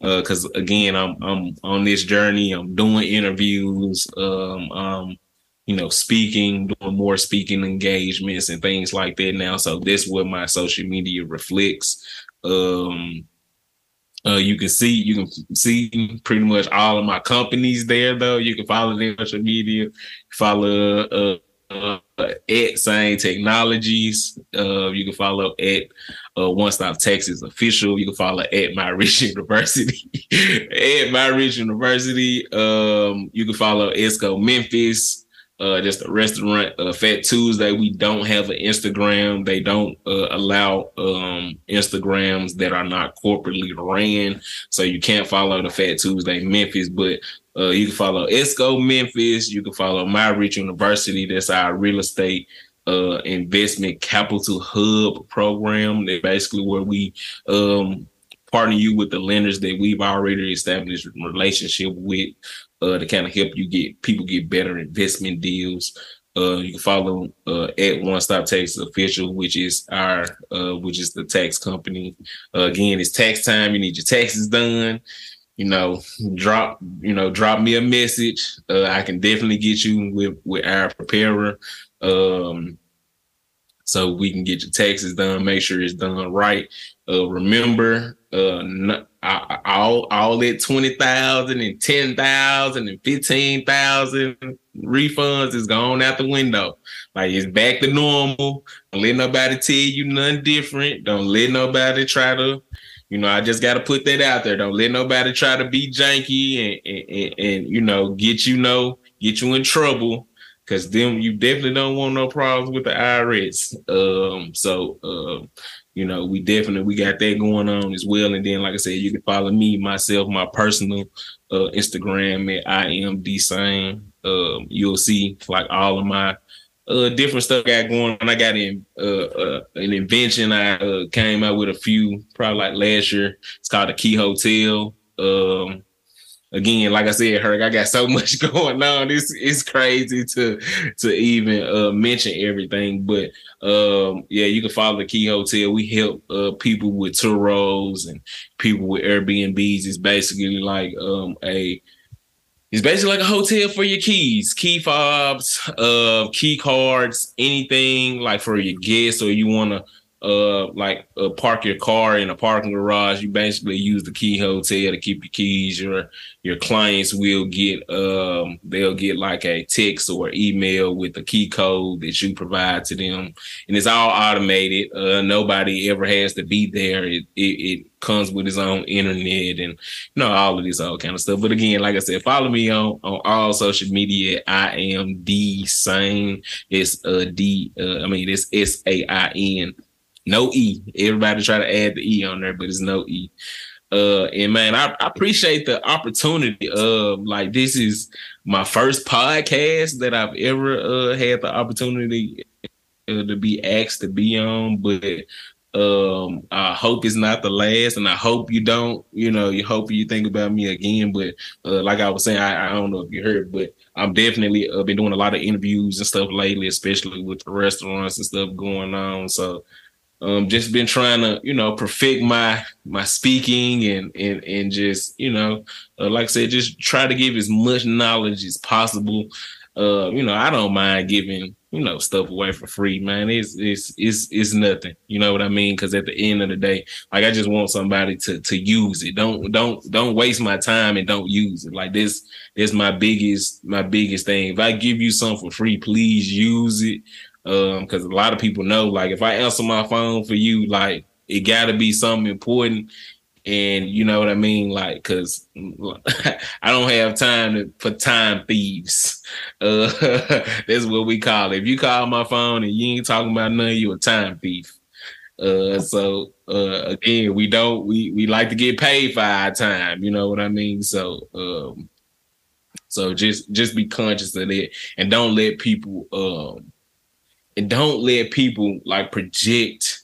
Because uh, again, I'm I'm on this journey. I'm doing interviews. Um, um, you know, speaking, doing more speaking engagements and things like that now. So this is what my social media reflects. Um, uh, you can see you can see pretty much all of my companies there though. You can follow their social media, follow uh, uh, at Sain Technologies. Uh, you can follow at uh, One Stop Tax Official. You can follow at My Rich University. at My Rich University. Um, you can follow Esco Memphis uh, just a restaurant. Uh, Fat Tuesday, we don't have an Instagram. They don't uh, allow um, Instagrams that are not corporately ran, so you can't follow the Fat Tuesday Memphis. But uh, you can follow Esco Memphis. You can follow My Rich University. That's our real estate uh, investment capital hub program. That basically where we um, partner you with the lenders that we've already established relationship with uh, to kind of help you get people get better investment deals. Uh, you can follow uh, at One Stop Tax Official, which is our uh, which is the tax company. Uh, again, it's tax time. You need your taxes done. You know, drop you know drop me a message. Uh, I can definitely get you with with our preparer. Um, so we can get your taxes done. Make sure it's done right. Uh, remember, uh, n- all all that twenty thousand and ten thousand and fifteen thousand refunds is gone out the window. Like it's back to normal. Don't let nobody tell you nothing different. Don't let nobody try to, you know, I just got to put that out there. Don't let nobody try to be janky and, and, and, and you know get you know get you in trouble because then you definitely don't want no problems with the IRS. Um, so uh, you know, we definitely we got that going on as well. And then, like I said, you can follow me myself, my personal uh, Instagram at I am D Sain. Um, you'll see like all of my uh, different stuff got going on. I got in uh, uh, an invention. I uh, came out with a few probably like last year. It's called the Key Hotel. Um, again, like I said, Herc, I got so much going on. It's it's crazy to to even uh, mention everything. But um, yeah, you can follow the Key Hotel. We help uh, people with Turos and people with Airbnbs. It's basically like um, a it's basically like a hotel for your keys, key fobs, uh, key cards, anything like for your guests or you want to uh like uh, park your car in a parking garage. You basically use the key hotel to keep your keys. Your your clients will get um they'll get like a text or email with the key code that you provide to them. And it's all automated. Uh nobody ever has to be there. It it, it comes with its own internet and you know all of this all kind of stuff. But again like i said follow me on on all social media. I am D Sain it's uh d uh, i mean it's s-a-i-n no E. Everybody try to add the E on there, but it's no E. Uh, and man, I, I appreciate the opportunity. Uh, like this is my first podcast that I've ever uh, had the opportunity uh, to be asked to be on, but um, I hope it's not the last, and I hope you don't, you know, you hope you think about me again. But uh, like I was saying, I, I, don't know if you heard, but I'm definitely uh, been doing a lot of interviews and stuff lately, especially with the restaurants and stuff going on. So um, just been trying to, you know, perfect my my speaking and and and just, you know, uh, like I said, just try to give as much knowledge as possible. Uh, you know, I don't mind giving, you know, stuff away for free, man. It's it's it's it's nothing. You know what I mean? Because at the end of the day, like I just want somebody to to use it. Don't don't don't waste my time and don't use it. Like this, is my biggest my biggest thing. If I give you something for free, please use it um because a lot of people know like if i answer my phone for you like it got to be something important. And you know what i mean? Like because i don't have time to, for time thieves. Uh that's what we call it. If you call my phone and you ain't talking about nothing you a time thief. Uh so uh again we don't we we like to get paid for our time you know what i mean? So um so just just be conscious of that and don't let people um and don't let people like project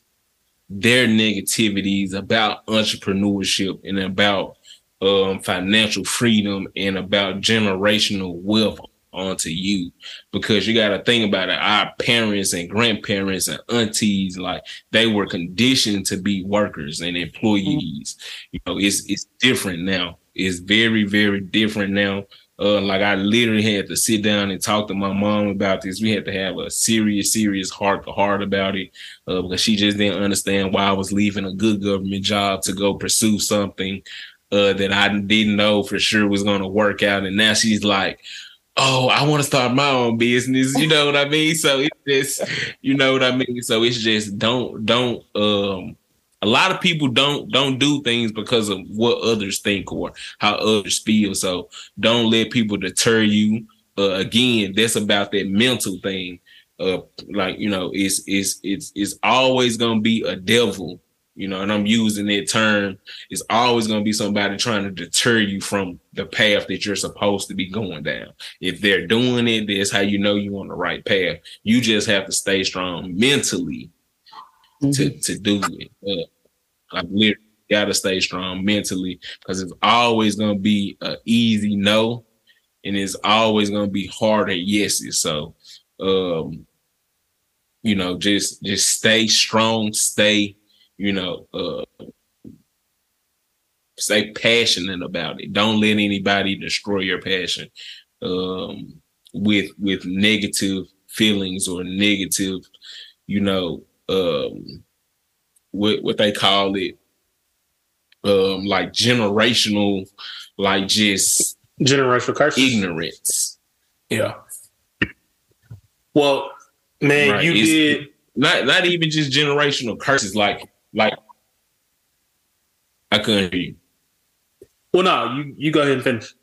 their negativities about entrepreneurship and about um, financial freedom and about generational wealth onto you. Because you got to think about it our parents and grandparents and aunties like they were conditioned to be workers and employees. Mm-hmm. you know it's it's different now. It's very very different now uh, like I literally had to sit down and talk to my mom about this. We had to have a serious, serious heart to heart about it uh, because she just didn't understand why I was leaving a good government job to go pursue something uh, that I didn't know for sure was going to work out. And now she's like, "Oh, I want to start my own business." You know what I mean? So it's just, you know what I mean. So it's just don't don't um a lot of people don't don't do things because of what others think or how others feel. So don't let people deter you. Uh, again, that's about that mental thing. Uh, like you know, it's it's it's it's always gonna be a devil. You know, and I'm using that term. It's always gonna be somebody trying to deter you from the path that you're supposed to be going down. If they're doing it, that's how you know you're on the right path. You just have to stay strong mentally mm-hmm. to to do it. Uh, like literally gotta stay strong mentally because it's always gonna be an easy no, and it's always gonna be harder yeses. So um, you know, just just stay strong, stay, you know, uh stay passionate about it. Don't let anybody destroy your passion um with with negative feelings or negative you know, um, what what they call it, um, like generational, like just generational curses, ignorance. Yeah. Well, man, Right, you it's- did. not not even just generational curses, like like I couldn't hear you. Well, no, you you go ahead and finish.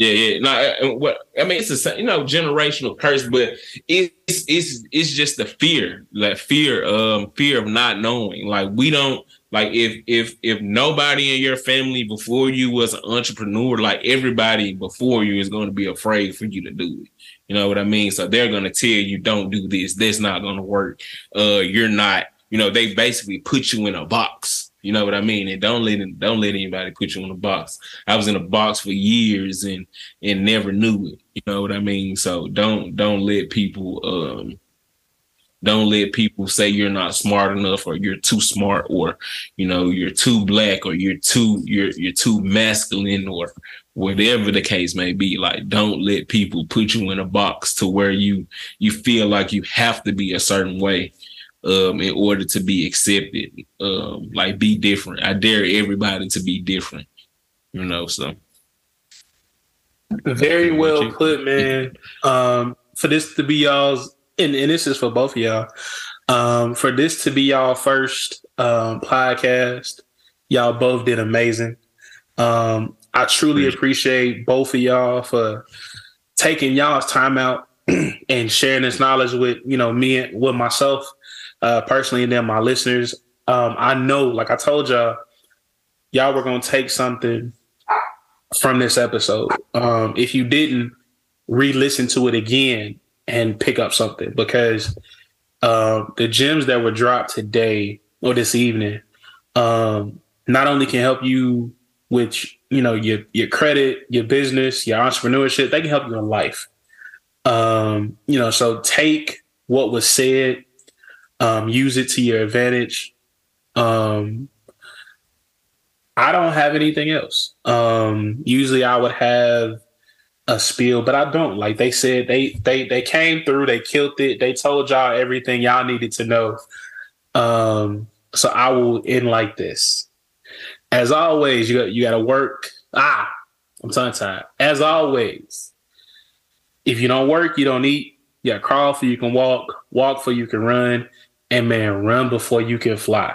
Yeah, yeah. No, what I mean, it's the same, you know, generational curse, but it's it's it's just the fear, like fear, um, fear of not knowing. Like we don't like if if if nobody in your family before you was an entrepreneur, like everybody before you is going to be afraid for you to do it. You know what I mean? So they're going to tell you, don't do this. This not going to work. Uh, you're not. You know, they basically put you in a box. You know what I mean? And don't let don't let anybody put you in a box. I was in a box for years and and never knew it. You know what I mean? So don't don't let people um don't let people say you're not smart enough or you're too smart or you know you're too black or you're too you're you're too masculine or whatever the case may be like don't let people put you in a box to where you you feel like you have to be a certain way um in order to be accepted um like be different i dare everybody to be different you know so Very well put, man. Um, for this to be y'all's, and, and this is for both of y'all. Um, for this to be y'all first um, podcast, y'all both did amazing. Um, I truly appreciate both of y'all for taking y'all's time out and sharing this knowledge with you know me and with myself uh, personally, and then my listeners. Um, I know, like I told y'all, y'all were gonna take something from this episode. Um, if you didn't, re-listen to it again and pick up something because um, the gems that were dropped today or this evening um, not only can help you with you know your your credit, your business, your entrepreneurship, they can help you in life. Um, you know, so take what was said, um, use it to your advantage. Um, I don't have anything else. Um, usually I would have a spiel, but I don't. Like they said, they they they came through, they killed it, they told y'all everything y'all needed to know. Um, so I will end like this. As always, you got you got to work. Ah, I'm tongue tied. As always, if you don't work, you don't eat. You got to crawl for you can walk, walk for you can run, and man, run before you can fly.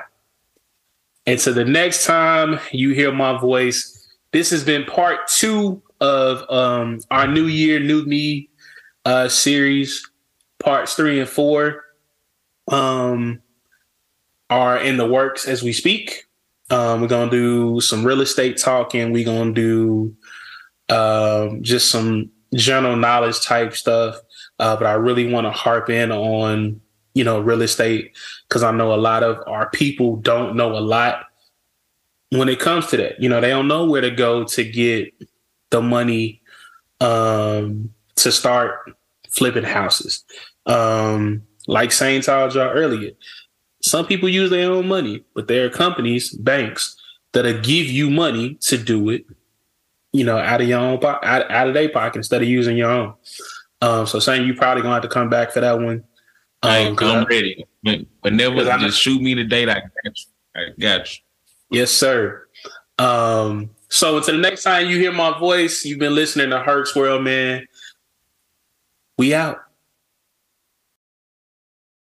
And so the next time you hear my voice, this has been part two of um, our New Year, New Me uh, series. Parts three and four um, are in the works as we speak. Um, we're gonna do some real estate talking. We're gonna do um, just some general knowledge type stuff. Uh, but I really want to harp in on you know real estate because I know a lot of our people don't know a lot when it comes to that. You know, they don't know where to go to get the money um, to start flipping houses. Um, like Sain told y'all earlier, some people use their own money, but there are companies, banks that'll give you money to do it. You know, out of your own, po- out, out of their pocket instead of using your own. Um, so Sain you probably gonna have to come back for that one. I, 'cause I'm ready. But, but never 'Cause I know- just shoot me the date. I got you. I got you. Yes, sir. Um, so until the next time you hear my voice, you've been listening to Herc's World, man. We out.